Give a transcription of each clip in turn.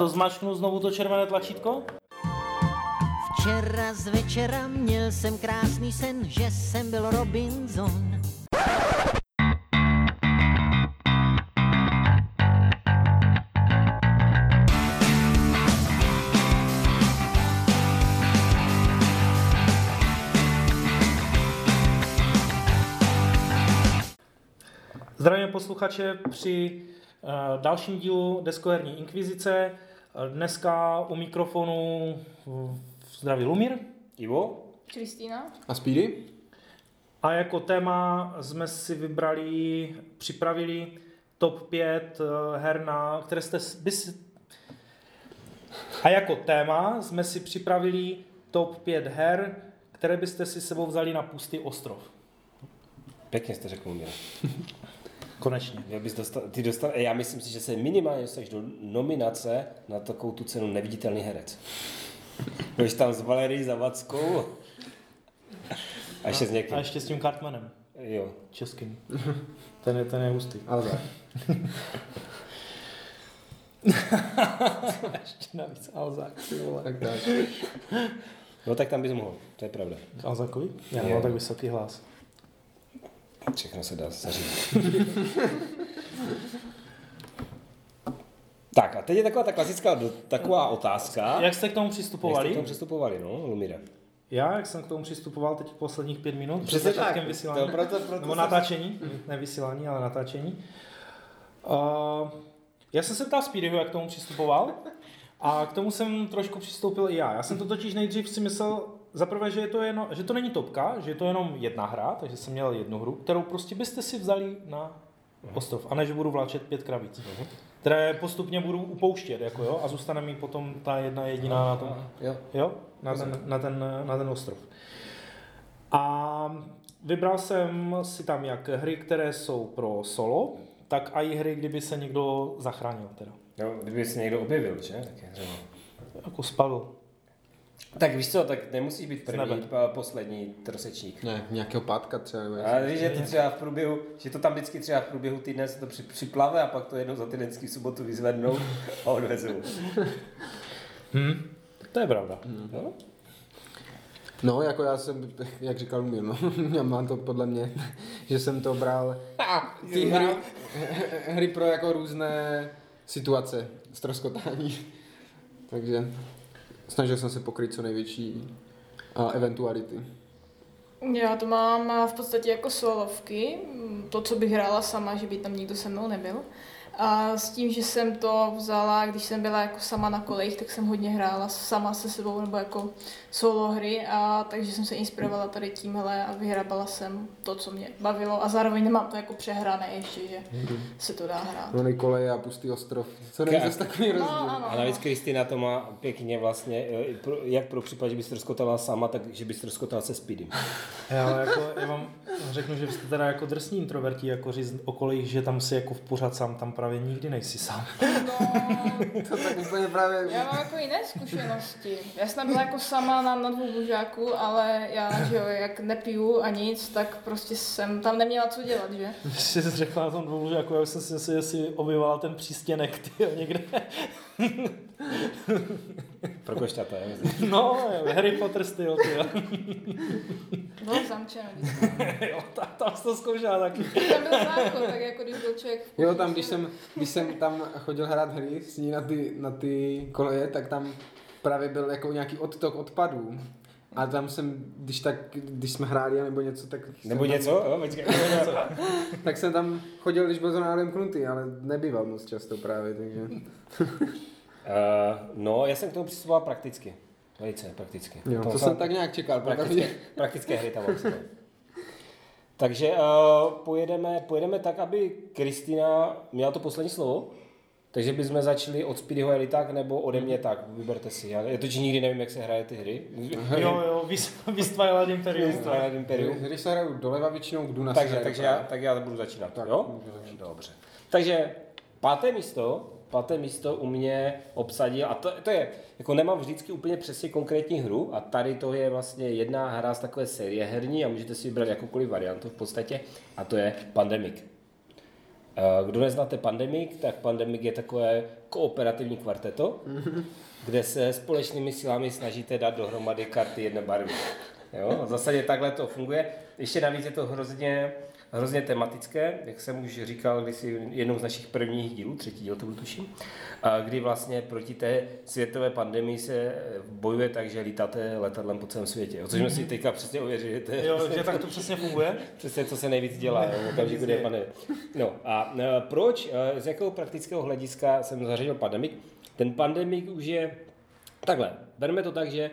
To zmačknu znovu to červené tlačítko? Včera z večera měl jsem krásný sen, že jsem byl Robinson. Zdravím posluchače při uh, dalším dílu Deskoherní inkvizice. Uh, Dneska u mikrofonu zdraví Lumír. Ivo? Kristýna? A Speedy? A jako téma jsme si vybrali, připravili top 5 uh, her, na které jste s- by si... A jako téma jsme si připravili top 5 her, které byste si sebou vzali na pustý ostrov. Pěkně jste řekl mě. Konečně. Já, bys dostal, ty dostal, já myslím si, že se minimálně dostaneš do nominace na takovou tu cenu neviditelný herec. Budeš tam s Valerí Zavackou a ještě s A někým. ještě s tím Cartmanem. Jo. Českým. Ten je, ten je hustý. Ale tak. Ještě navíc Alzák, ty vole. tak, tak. No tak tam bys mohl, to je pravda. Alzákovi? Já nemám tak vysoký hlas. Všechno se dá zařídit. tak a teď je taková ta klasická taková otázka. Jak jste k tomu Jak jste přistupovali? k tomu přistupovali, no, Lumíre? Já, jak jsem k tomu přistupoval teď posledních pět minut, před začátkem tak. vysílání. To proto- proto Nebo natáčení, ne vysílání, ale natáčení. Uh, já jsem se ptal Speedyho, jak k tomu přistupoval. A k tomu jsem trošku přistoupil i já. Já jsem to totiž nejdřív si myslel, zaprvé, že, je to jenom, že to není topka, že je to jenom jedna hra, takže jsem měl jednu hru, kterou prostě byste si vzali na ostrov. A ne, že budu vláčet pět kravíc. Které postupně budu upouštět, jako jo, a zůstane mi potom ta jedna jediná na tom, Jo. jo, na ten, na ten, na ten ostrov. A vybral jsem si tam jak hry, které jsou pro solo, tak i hry, kdyby se někdo zachránil teda. Jo, kdyby se někdo objevil, že? Tak je třeba. Jako spadl. Tak víš co, tak nemusíš být první, poslední trosečník. Ne, nějakého pátka třeba. Nebo A víš, že to třeba v průběhu, že to tam vždycky třeba v průběhu týdne se to při, připlave a pak to jednou za týden vždycky v sobotu vyzvednou a odvezou. Hm. To je pravda. No? No, jako já jsem, jak říkal Mír, no, já mám to podle mě, že jsem to bral ty hry, hry pro jako různé situace, stroskotání. Takže snažil jsem se pokryt co největší a eventuality. Já to mám v podstatě jako solovky, to, co bych hrála sama, že by tam nikdo se mnou nebyl. A s tím, že jsem to vzala, když jsem byla jako sama na kolejích, tak jsem hodně hrála sama se sebou, nebo jako solo hry, a takže jsem se inspirovala tady tímhle a vyhrabala jsem to, co mě bavilo a zároveň nemám to jako přehrané ještě, že se to dá hrát. No koleje a pustý ostrov. Co není zase takový rozdíl. No, ano. A navíc Kristýna to má pěkně vlastně, eh, pro- jak pro případ, že bys rozkotala sama, tak že bys rozkotala se Speedym. Já, jako, já vám řeknu, že vy jste teda jako drsní introverti, jako říct okolí, že tam si jako v pořád sám, tam právě nikdy nejsi sám. No, To tak úplně právě... Já mám jako jiné zkušenosti. Já jsem byla jako sama na, na dvou bužáku, ale já, že jo, jak nepiju a nic, tak prostě jsem tam neměla co dělat, že? Když jsi řekla na tom dvou, že jako já jsem si si, si objevoval ten přístěnek ty, někde. Pro košťata, je, myslím. No, Harry Potter styl, ty jo. Bylo zamčeno jo tam, tam jsi to zkoušela taky. Tam byl zákon, tak jako když byl člověk Jo, tam, když jsem, když jsem tam chodil hrát hry s ní na ty, na ty koleje, tak tam právě byl jako nějaký odtok odpadů. A tam jsem, když tak, když jsme hráli nebo něco, tak Nebo jsem něco, jo, počkej, nebo něco. Tam, tak jsem tam chodil, když byl zrovna knutý, ale nebýval moc často právě, takže. Uh, no, já jsem k tomu přistupoval prakticky. Velice prakticky. Jo, to jsem tak nějak čekal, praktické, praktické hry tam sebou. Takže uh, pojedeme, pojedeme tak, aby Kristýna měla to poslední slovo. Takže bychom začali od Speedyho Eliták nebo ode mě tak, vyberte si. Já totiž nikdy nevím, jak se hraje ty hry. Jo, jo, Vis- Vis Twilight Imperium. Twilight Imperium. Když se hraju doleva většinou, jdu na Takže, takže, já, tak já budu začínat, Tak, jo? Dobře. Takže páté místo, páté místo u mě obsadil, a to, to je, jako nemám vždycky úplně přesně konkrétní hru, a tady to je vlastně jedna hra z takové série herní a můžete si vybrat jakoukoliv variantu v podstatě, a to je Pandemic. Eh, Kdo neznáte Pandemic, tak Pandemic je takové kooperativní kvarteto, kde se společnými silami snažíte dát dohromady karty jedné barvy. Jo? V zásadě takhle to funguje. Ještě navíc je to hrozně, hrozně tematické, jak jsem už říkal když si jednou z našich prvních dílů, třetí díl to byl tuším, a kdy vlastně proti té světové pandemii se bojuje tak, že lítáte letadlem po celém světě. Což jsme si teďka přesně ověřili. Jo, že tak to přesně funguje. přesně, co se nejvíc dělá v okamžiku, pandemie. No a e, proč, e, z jakého praktického hlediska jsem zařadil pandemik? Ten pandemik už je takhle. Bereme to tak, že e,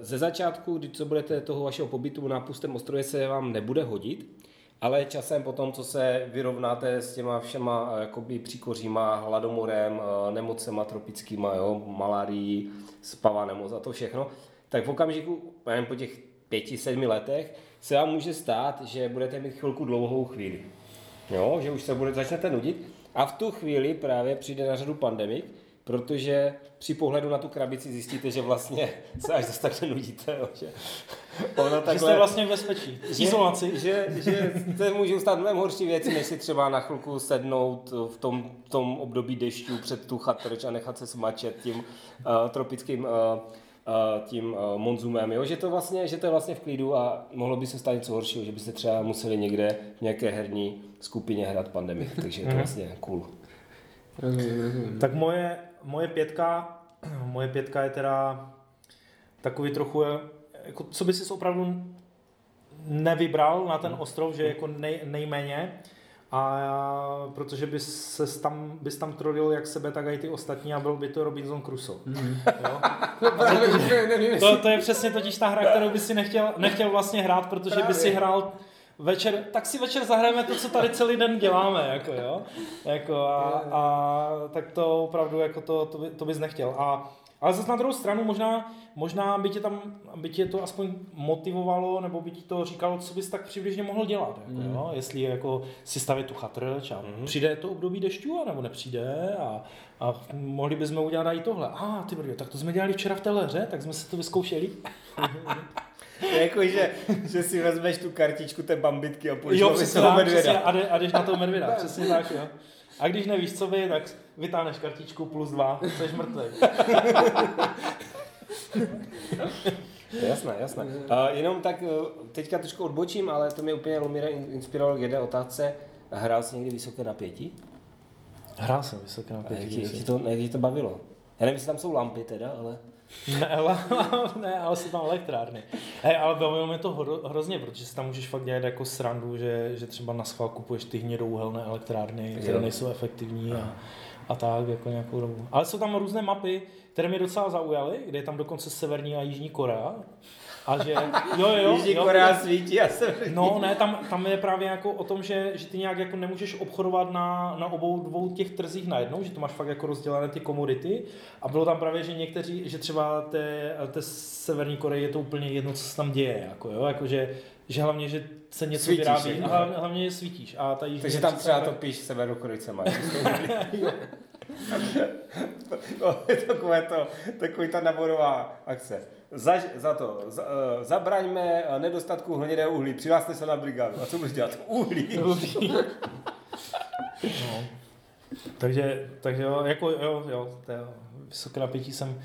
ze začátku, když co budete toho vašeho pobytu na pustém ostrově, se vám nebude hodit, ale časem potom, co se vyrovnáte s těma všema eh, jakoby příkoříma, hladomorem, eh, nemocema tropickýma, jo, malárií, spavá nemoc a to všechno, tak v okamžiku, nevím, po těch pěti, sedmi letech se vám může stát, že budete mít chvilku dlouhou chvíli. Jo, že už se bude, začnete nudit a v tu chvíli právě přijde na řadu pandemik, protože při pohledu na tu krabici zjistíte, že vlastně se až zase tak nenudíte. Jo, že ono Že jste vlastně v bezpečí. V izolaci. že, že se můžou stát mnohem horší věci, než si třeba na chvilku sednout v tom, tom období dešťů před tu chatrč a nechat se smačet tím uh, tropickým uh, tím uh, monzumem, jo? Že, to vlastně, že to je vlastně v klidu a mohlo by se stát něco horšího, že byste třeba museli někde v nějaké herní skupině hrát pandemii, takže je to vlastně cool. Tak moje, moje pětka, moje pětka je teda takový trochu, eh, jako, co by si opravdu nevybral na ten ostrov, že jako nej, nejméně. A protože bys, se tam, bys tam trolil jak sebe, tak i ty ostatní a byl by to Robinson Crusoe. Jo? To, to je přesně totiž ta hra, kterou by si nechtěl, nechtěl vlastně hrát, protože by si hrál večer, tak si večer zahrajeme to, co tady celý den děláme, jako jo. Jako a, a tak to opravdu jako to, to, by, to bys nechtěl. A, ale zase na druhou stranu možná, možná by tě tam, by tě to aspoň motivovalo, nebo by ti to říkalo, co bys tak přibližně mohl dělat. Jako, Mm. jo? Jestli jako si stavit tu chatrč a přijde to období dešťů, nebo nepřijde a, a mohli bychom udělat i tohle. A ah, ty brdio, tak to jsme dělali včera v té hře, tak jsme si to vyzkoušeli. jako, že, že si vezmeš tu kartičku té bambitky a půjdeš Jo, přesně, toho medvěda. přesně, a, jde, a jdeš na toho medvěda, přesně tak, jo. A když nevíš, co by, tak vytáhneš kartičku plus dva, jsi mrtvý. Jasné, jasné. Uh, jenom tak uh, teďka trošku odbočím, ale to mě úplně Lomíra in- inspirovalo k jedné otázce. Hrál jsi někdy vysoké napětí? Hrál jsem vysoké A jak, ti, jak, ti napětí. to, jak ti to bavilo? Já nevím, jestli tam jsou lampy teda, ale... Ne, ale, ne, ale jsou tam elektrárny. Hej, ale bavilo mě to hro, hrozně, protože si tam můžeš fakt dělat jako srandu, že, že třeba na schvál kupuješ ty hnědouhelné elektrárny, které nejsou efektivní a, a tak jako nějakou dobu. Ale jsou tam různé mapy, které mě docela zaujaly, kde je tam dokonce Severní a Jižní Korea. A že, jo, jo, Jižní jo, Korea svítí a se... No, ne, tam, tam je právě jako o tom, že, že ty nějak jako nemůžeš obchodovat na, na obou dvou těch trzích najednou, že to máš fakt jako rozdělené ty komodity. A bylo tam právě, že někteří, že třeba té, té Severní Koreji je to úplně jedno, co se tam děje, jako jo, jako že, že hlavně, že se něco Svítíš, vyrábí, jo. a hlavně, hlavně svítíš. A ta Takže tam třeba to píš severokorejcema. to je takové to, takový ta naborová akce. Za, za to, za, uh, zabraňme eh, nedostatku hnědého uhlí, přihlaste se na brigádu. A co budeš dělat? Uhlí. No. Takže, takže jo, jako jo, jo, to je, vysoké napětí jsem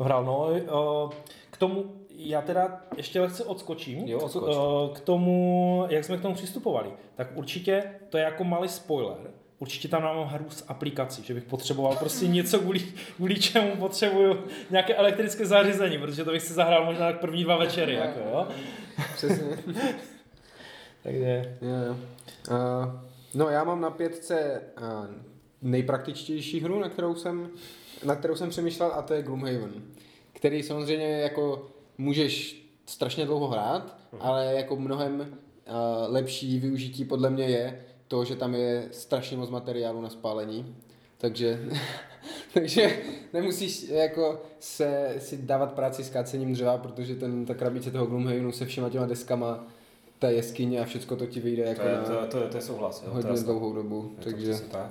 hrál. No, o, k tomu, já teda ještě lehce odskočím. Jo, odskoč. K tomu, jak jsme k tomu přistupovali. Tak určitě, to je jako malý spoiler, určitě tam mám hru z aplikací, že bych potřeboval prostě něco, kvůli, kvůli čemu potřebuju nějaké elektrické zařízení, protože to bych si zahrál možná tak první dva večery, jako jo. Přesně. Takže, Jo, jo. Uh, no já mám na pětce uh, nejpraktičtější hru, na kterou jsem, na kterou jsem přemýšlel a to je Gloomhaven, který samozřejmě jako můžeš strašně dlouho hrát, ale jako mnohem uh, lepší využití podle mě je to, že tam je strašně moc materiálu na spálení. Takže, takže nemusíš jako se, si dávat práci s kácením dřeva, protože ten, ta krabice toho Gloomhavenu se všema těma deskama, ta jeskyně a všechno to ti vyjde jako To je, na to, to, to je souhlas. Jo, to je hodně jasné. dlouhou dobu. Je to takže tak.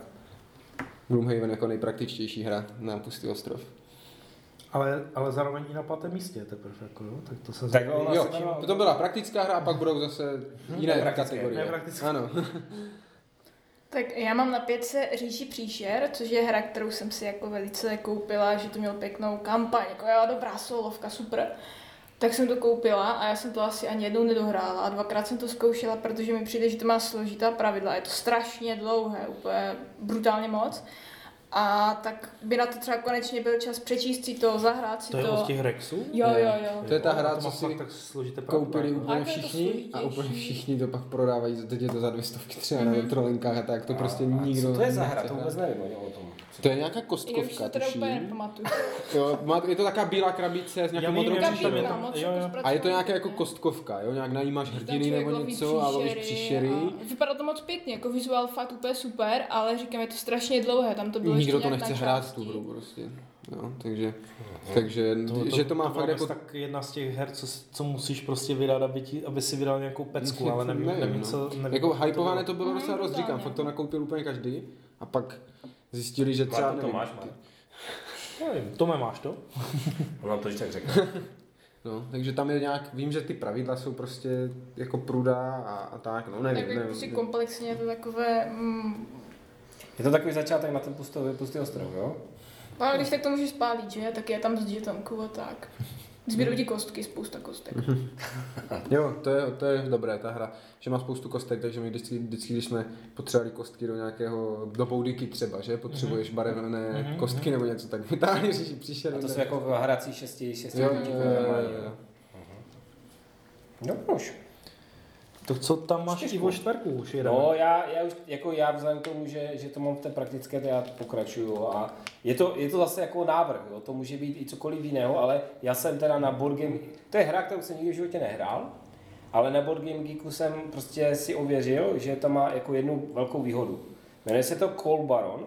Gloomhaven jako nejpraktičtější hra na pustý ostrov. ale, ale zároveň i na pátém místě teprve, jako jo, tak to se Tak Jo, tam- to byla praktická hra a pak budou zase jiné Nepraktické, kategorie. nepraktické. Ano. Tak já mám na pětce Říši příšer, což je hra, kterou jsem si jako velice koupila, že to měl pěknou kampaň, jako já dobrá solovka, super. Tak jsem to koupila a já jsem to asi ani jednou nedohrála a dvakrát jsem to zkoušela, protože mi přijde, že to má složitá pravidla. Je to strašně dlouhé, úplně brutálně moc. A tak by na to třeba konečně byl čas přečíst si to, zahrát si To to. je od těch Rexů? Jo, jo, jo. To je ta hra, co si tak složité koupili pravidla. úplně A jako všichni a úplně všichni to pak prodávají, teď je to za dvě stovky třeba na Mhm. trolenkách a tak, to prostě A nikdo Co to je za hra? To vůbec nevím o tom. To je nějaká Já už kostkovka, to tuším. Jo, má, je to taková bílá krabice s nějakou modrou jako. A je to nějaká jako kostkovka, jo? Nějak najímáš hrdiny člověk nebo něco a lovíš příšery příšery. a- Vypadá to moc pěkně, jako vizuál fakt úplně super, ale říkám, je to strašně dlouhé, tam to bylo Nikdo to nechce hrát tu hru prostě. Jo, takže, takže že to má byla fakt jako... tak jedna z těch her, co, co musíš prostě vydat, aby, ti, aby si vydal nějakou pecku, ale nevím, Nevím, nevím, no. co... Nevím, Jako jak to hypované bylo. to bylo Mhm, docela dost, říkám, fakt to nakoupil úplně každý a pak zjistili, že třeba, to nevím, máš, Martin? Nevím, Tome, máš to? On nám to tak řekl. no, takže tam je nějak, vím, že ty pravidla jsou prostě jako pruda a, a tak, no nevím, Tak jako nevím. prostě komplexně je to takové, mm, Je to takový začátek na ten pustý, pustý ostrov, jo? no, ale když tak to můžeš spálit, že? Tak je tam z žetonku a tak. Zběrou ti kostky, spousta kostek. Jo, to je, to je dobré, ta hra, že má spoustu kostek, takže my vždycky, vždycky když jsme potřebovali kostky do nějakého, do boudiky třeba, že potřebuješ barevné Mhm, kostky nebo něco, tak říši příšerné. A to jsou jako hrací šesti, šesti Jo, jo, jo, jo, jo. No už. To co tam máš Čtyřku. o čtvrku už jedeme. No, já, já už, jako já vzhledem k tomu, že, že to mám v té praktické, to já pokračuju a je to, je to zase jako návrh, jo? to může být i cokoliv jiného, ale já jsem teda na Board Game, to je hra, kterou jsem nikdy v životě nehrál, ale na Board Game Geeku jsem prostě si ověřil, že to má jako jednu velkou výhodu. Jmenuje se to Call Baron,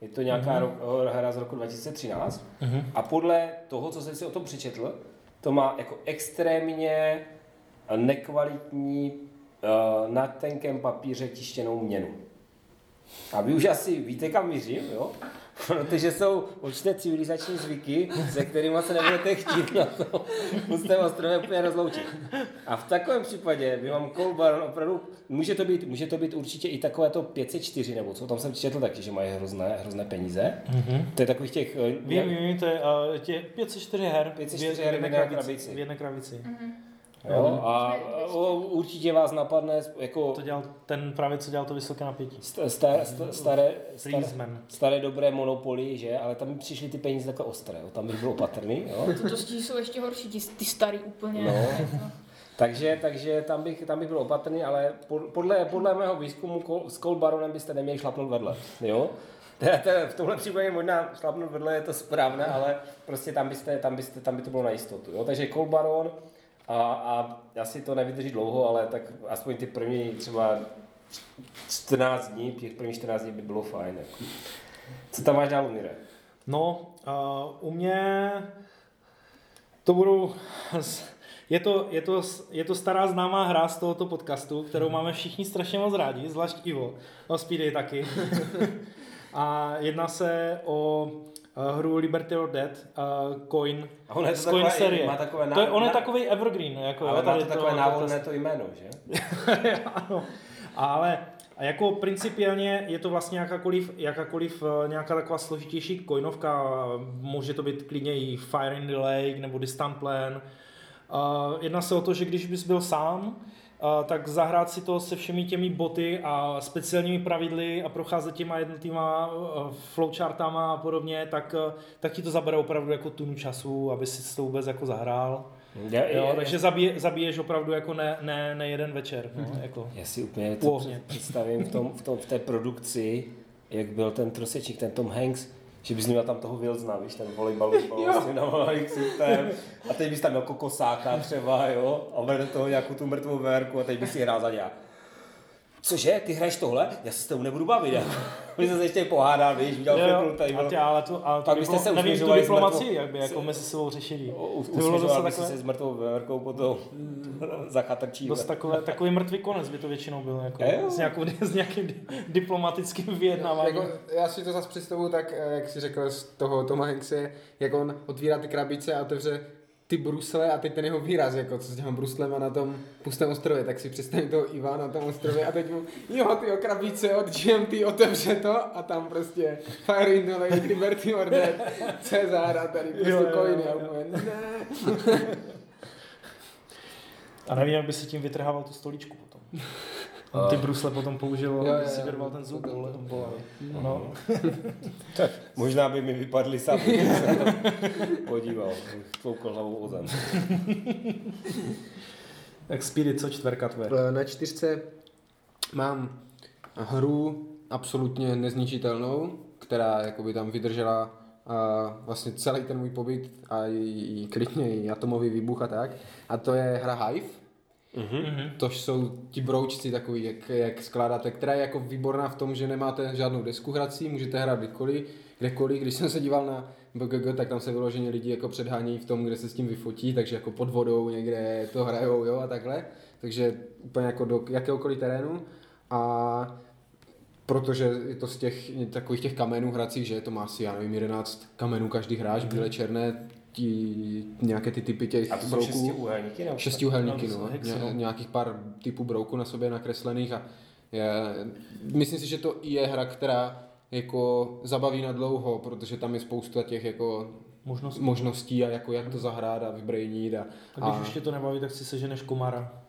je to nějaká mm-hmm. hra z roku 2013 Mhm. a podle toho, co jsem si o tom přečetl, to má jako extrémně nekvalitní na tenkém papíře tištěnou měnu. A vy už asi víte, kam mířím, jo? Protože jsou určité civilizační zvyky, se kterými se nebudete chtít na to pustém ostrově úplně rozloučit. A v takovém případě by vám Cold Baron opravdu, může to být, může to být určitě i takové to 504, nebo co, tam jsem četl taky, že mají hrozné, hrozné peníze. Mhm. To je takových těch, eh, Vím, vím, to je uh, tě 504 her. 504 v her v jedné krabici. V jedné krabici. Jo, a o, určitě vás napadne jako To dělal ten právě, co dělal to vysoké napětí. st- staré, st- staré, staré, staré dobré monopoly, že? Ale tam mi přišly ty peníze takové ostré, jo? tam bych byl opatrný, jo? To dosti jsou ještě horší, ty, ty starý úplně. No. Jako. Takže, takže tam, bych, tam bych byl opatrný, ale pod- podle, podle mého výzkumu kol- s Cold Baronem byste neměli šlapnout vedle, jo? To, to, je- v tomhle případě možná šlapnout vedle je to správné, ale prostě tam, byste, tam, byste, tam by to bylo na jistotu, jo? Takže Cold Baron a, a asi to nevydrží dlouho, ale tak aspoň ty první třeba 14 dní, těch prvních 14 dní by bylo fajn. Jako. Co tam máš dál, Mire? No, uh, u mě to budou... Je to, je, to, je to stará známá hra z tohoto podcastu, kterou máme všichni strašně moc rádi, zvlášť Ivo. No, Speedy taky. A jedná se o uh, hru Liberty or Dead, uh, Coin, A ono je to Coin takové- série. má takové to je, on je takový evergreen. Jako, Ale jo, má tady to takové to- návodné to jméno, že? ano. Ale a jako principiálně je to vlastně jakákoliv, jakákoliv eh, nějaká taková složitější coinovka, může to být klidně i Fire in the Lake nebo Distant Plan. Uh, jedná se o to, že když bys byl sám, tak zahrát si to se všemi těmi boty a speciálními pravidly a procházet těma jednotlivýma uh, flowchartama a podobně, tak, uh, tak ti to zabere opravdu jako tunu času, aby si to vůbec jako zahrál. Je, Jo, takže zabije, zabiješ opravdu jako ne, ne, ne jeden večer. No, jako. Já si úplně to ohně. představím v, tom, v, tom, v té produkci, jak byl ten trosečník, ten Tom Hanks, že bys měl tam toho Wilsona, víš, ten volejbalový bal s tím ksichtem. A teď bys tam měl kokosáka třeba, jo, a vedle toho nějakou tu mrtvou verku a teď bys si hrál za nějak. Cože, ty hraješ tohle? Já se s tebou nebudu bavit. My jsme se ještě pohádal, víš, udělal Jo, film, tady ale to, ale to Pak byste se nevím, tu usměřovali s diplomaci, mrtvou- jak by jako mezi sebou řešili. U- u- To bylo zase Usměřoval bys takové, se s mrtvou verkou potom za chatrčí. dost takové, takový mrtvý konec by to většinou byl, jako, s, nějakou, s nějakým di- diplomatickým vyjednáváním. Jako, já si to zase představuju tak, eh, jak si řekl z toho Toma Hankse, jak on otvírá ty krabice a otevře ty brusle a teď ten jeho výraz, jako co s těma bruslema na tom pustém ostrově, tak si představím toho Iva na tom ostrově a teď mu, jo, ty krabice od GMT, otevře to a tam prostě Fire in the Lake, Liberty Order, Cezar a tady prostě Jo, jo, jo, coiny a jo. úplně, ne. A nevím, jak by si tím vytrhával tu stoličku potom. On ty brusle potom použil, aby si vyrval ten zub. Bolavý. No. Tak možná by mi vypadly sami, když jsem to podíval. Tloukl hlavou o zem. Tak Spirit, co čtverka tvoje? Eh, Na čtyřce mám hru absolutně nezničitelnou, která jakoby tam vydržela a vlastně celý ten můj pobyt a i, i klidně i atomový výbuch a tak. A to je hra Hive. Mhm. Tož jsou ti broučci takový, jak, jak skládáte, která je jako výborná v tom, že nemáte žádnou desku hrací, můžete hrát kdykoliv, kdekoliv. Když jsem se díval na BGG, tak tam se vyloženě lidi jako předhánějí v tom, kde se s tím vyfotí, takže jako pod vodou někde to hrajou, jo, a takhle. Takže úplně jako do jakéhokoliv terénu. A protože je to z těch takových těch kamenů hracích, že to má asi, já nevím, 11 kamenů každý hráč, bílé, černé, ti, nějaké ty typy těch A to jsou brouků. šestiúhelníky? nebo? Šestiúhelníky, No, no. Ně, nějakých pár typů brouků na sobě nakreslených a je, myslím si, že to je hra, která jako zabaví na dlouho, protože tam je spousta těch jako Možnost. možností a jako jak to zahrát a vybrejnit a, A když už tě to nebaví, tak si seženeš komara.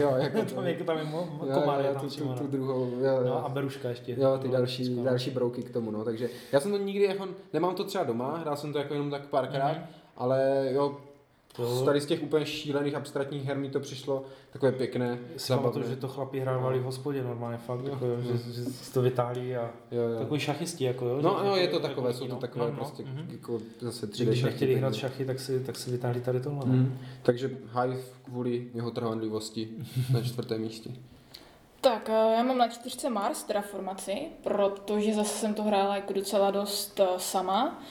Jo, jako tam je, tam je mo, mo, jo, komar, jo, tam tu, tu, tu no. druhou, jo, jo. No a beruška ještě. Jo, ty No, další, všechno. další brouky k tomu, no, takže já jsem to nikdy jako, nemám to třeba doma, hrál jsem to jako jenom tak párkrát, Mhm. ale jo, To- z tady z těch úplně šílených abstraktních her mi to přišlo takové pěkné, Si pamatuju, že to chlapi hrávali v hospodě normálně fakt, jako, jo, že, že to vytáhlí a jo, jo. takový šachisti, jako jo. No, že- no, je to takové, jsou to no. takové no, no, prostě mhm. jako zase 3D když šachy, nechtěli hrát šachy, tak si, tak si vytáhli tady tohle. no. Mhm. Takže Hive kvůli jeho trvanlivosti na čtvrtém místě. Tak, eh, já mám na čtyřce Mars Terraformaci, protože zase jsem to hrála jako docela dost eh, sama.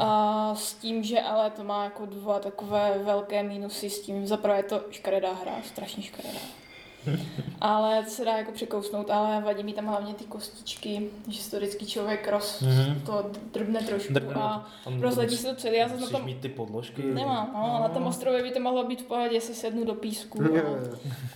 A s tím, že ale to má jako dva takové velké mínusy s tím. Zaprvé je to škaredá hra, strašně škaredá. Ale se dá jako překousnout, ale vadí mi tam hlavně ty kostičky, že si to vždycky člověk roz, Mhm. to drbne trošku Drbne, a Tam rozletí se to celé. Já jsem na musíš tom mít ty podložky. Nemám, no, na tom ostrově by to mohlo být v pohodě, si sednu do písku no,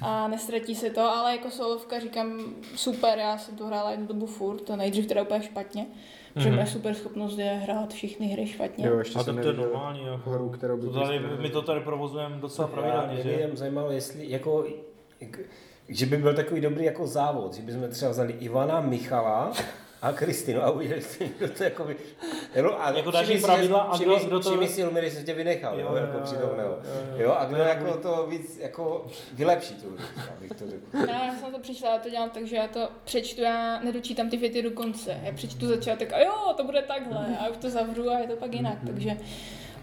a nestratí se to, ale jako solovka říkám super, já jsem to hrála jednu dobu furt, to nejdřív teda úplně špatně, protože Mhm. moje super schopnost je hrát všechny hry špatně. Jo, ještě A tak to je normální, jako. hru, kterou by to tady, my to tady provozujeme docela Já, pravidelně, že? jen zajímalo, jestli jako, jak, že by byl takový dobrý jako závod, že bychom třeba vzali Ivana, Michala a Kristinu a uviděli si, kdo to jako by... Nebo, a Jako další si, pravidla a kdo- kdo to- Všimni si, Lumíry, že tě vynechal, Jo, jo, jo, jako jo, přítomného. jo, jo. Jo, a kdo To je jako dobrý. to víc jako vylepší tu abych to řekl. Já, já jsem to přišla, já to dělám tak, že já to přečtu, já nedočítám ty věty do konce. Já přečtu začátek a jo, to bude takhle a už to zavřu a je to pak jinak, takže...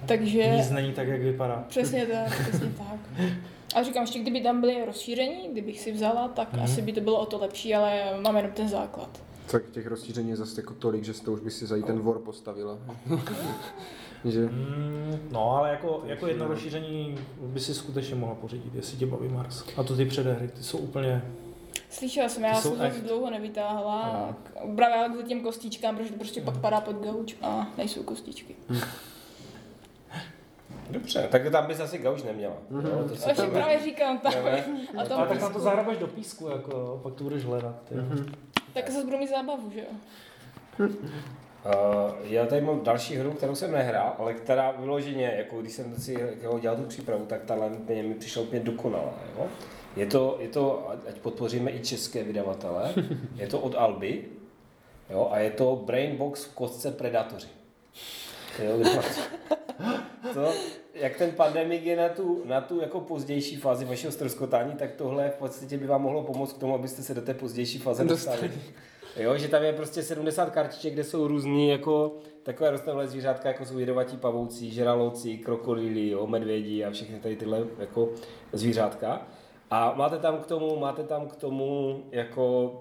Takže... Nic není tak, jak vypadá. Přesně tak, přesně tak. A říkám, ještě kdyby tam byly rozšíření, kdybych si vzala, tak Mhm. mm-hmm. asi by to bylo o to lepší, ale mám jenom ten základ. Tak těch rozšíření je zase jako tolik, že to už by si za ten vor postavila. že Mm, no, ale jako, jako jedno rozšíření by si skutečně mohla pořídit, jestli tě baví Mars. A to ty předehry, ty jsou úplně... Slyšela jsem, já jsem to echt. dlouho nevytáhla. Ale kvůli těm kostičkám, protože to prostě pak padá pod gauč a nejsou kostičky. Dobře, tak tam bys asi gauč neměla. Jo, to To si tam- právě říkám, tak. Ne, A tam Ale tak tam to zahrabeš do písku, jako, pak to budeš hledat. Jo. tak zase budu mít zábavu, že jo? Uh, já tady mám další hru, kterou jsem nehrál, ale která vyloženě, jako když jsem si jako dělal tu přípravu, tak ta mě mi přišla úplně dokonalá. Jo? Je to, je to, ať podpoříme i české vydavatele, je to od Alby jo? a je to Brainbox v kostce Predatoři. Jo, to, jak ten pandemik je na tu, na tu jako pozdější fázi vašeho stroskotání, tak tohle v podstatě by vám mohlo pomoct k tomu, abyste se do té pozdější fáze dostali. Jo, že tam je prostě 70 kartiček, kde jsou různý jako takové rostomilé zvířátka, jako jsou jedovatí pavouci, žraloci, krokodýly, jo, medvědi a všechny tady tyhle jako zvířátka. A máte tam k tomu, máte tam k tomu jako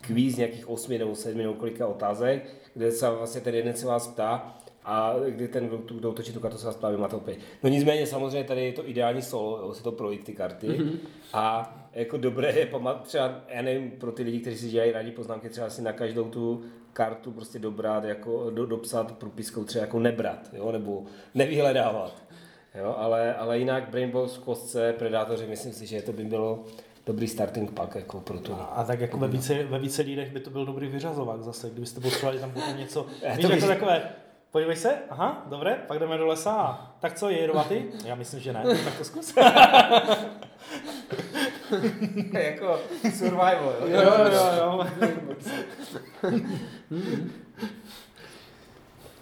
kvíz nějakých 8 nebo 7 nebo kolika otázek, kde se vlastně ten jeden se vás ptá a kdy ten, kdo, točí tu kartu, se vás ptá, vy máte odpověď. No nicméně samozřejmě tady je to ideální solo, jo, se to projít ty karty Mhm. a jako dobré je pamat, třeba, já nevím, pro ty lidi, kteří si dělají rádi poznámky, třeba si na každou tu kartu prostě dobrat, jako do, dopsat propiskou třeba jako nebrat, jo, nebo nevyhledávat. Jo, ale, ale jinak Brainbox, kostce, Predátoři, myslím si, že to by bylo dobrý starting pack jako pro tu. A tak jako ve více, ve více lídech by to byl dobrý vyřazovák zase, kdybyste potřebovali tam potom něco. Víš, to jako bych- takové, podívej se, aha, dobré, pak jdeme do lesa tak co, je jedovatý? Já myslím, že ne, tak to zkus. jako survival. jo, jo, jo.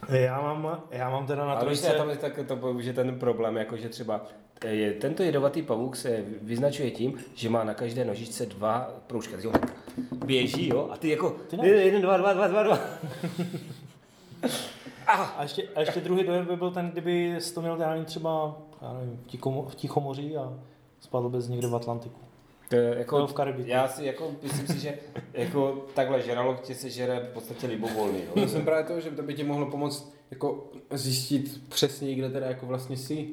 Já mám, já mám teda na Ale víš, trojce... tam je tak, to už je ten problém, jako že třeba eh, je, tento jedovatý pavouk se vyznačuje tím, že má na každé nožičce dva proužka. Tak běží, jo, a ty jako Ty jeden, dva, dva, dva, dva, dva. A ještě, a ještě druhý dojem by byl ten, kdyby jsi to měl já nevím, třeba já nevím, v, Tichomo, v Tichomoří a spadl bys někde v Atlantiku. To je Jako jako, v Karibiku. já si jako, myslím si, že jako takhle žralok tě se žere v podstatě libovolný. Já No. jsem právě to, že to by ti mohlo pomoct jako zjistit přesně, kde teda jako vlastně jsi.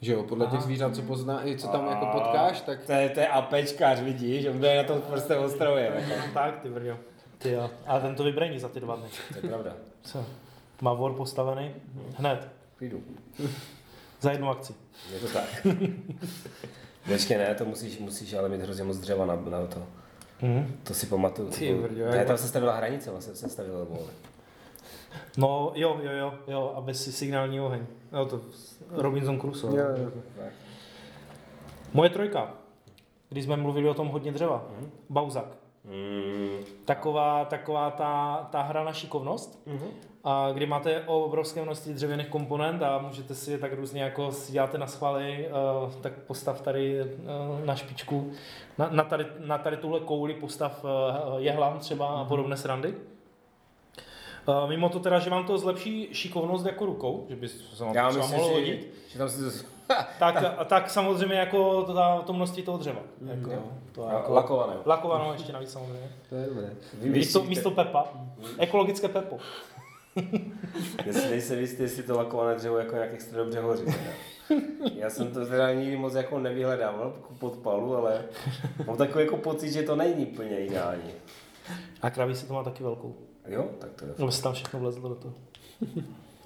Že jo, podle těch zvířat, co pozná, i co tam jako potkáš, tak To je, to je apečkář, vidíš, on je na tom prostě ostrově. Tak, ty brďo. Ty jo. A ten to vybrejní za ty dva dny. To je pravda. Co? Má vor postavený? Hned. Jdu. Za jednu akci. Je to tak. Počkej, ne, to musíš, musíš ale mít hrozně moc dřeva na, na to. Mhm. To si pamatuju. Ty to bylo- brďo, ne, tam se stavila hranice, vlastně se stavila vole. No jo, jo, jo, jo, aby si signální oheň. Jo, to Robinson Crusoe. Jo, jo. Moje trojka. Když jsme mluvili o tom hodně dřeva. Mhm. Bauzak. Mm. Taková, taková ta, ta hra na šikovnost, Mhm. a kdy máte obrovské množství dřevěných komponent a můžete si je tak různě jako si děláte na schvály, uh, tak postav tady uh, na špičku, na, na, tady, na tady tuhle kouli postav uh, jehlam třeba a podobné srandy. Mimo to teda, že vám to zlepší šikovnost jako rukou, že by se vám Já to myslím mohlo si, hodit, že tam si. Tak, a tak samozřejmě jako to, ta- to množství toho dřeva. Jako, to jako, Lakované. Lakovanou ještě navíc samozřejmě. to je dobré. Místo, místo pepa. Ekologické pepo. Já si nejsem jistý, jestli to lakované dřevo jako nějak extra dobře hoří. Já jsem to teda nikdy moc jako nevyhledával ku podpalu, ale mám takový jako pocit, že to není úplně ideální. A kraví se to má taky velkou. Jo, tak to je. Aby se tam všechno vlezlo do toho.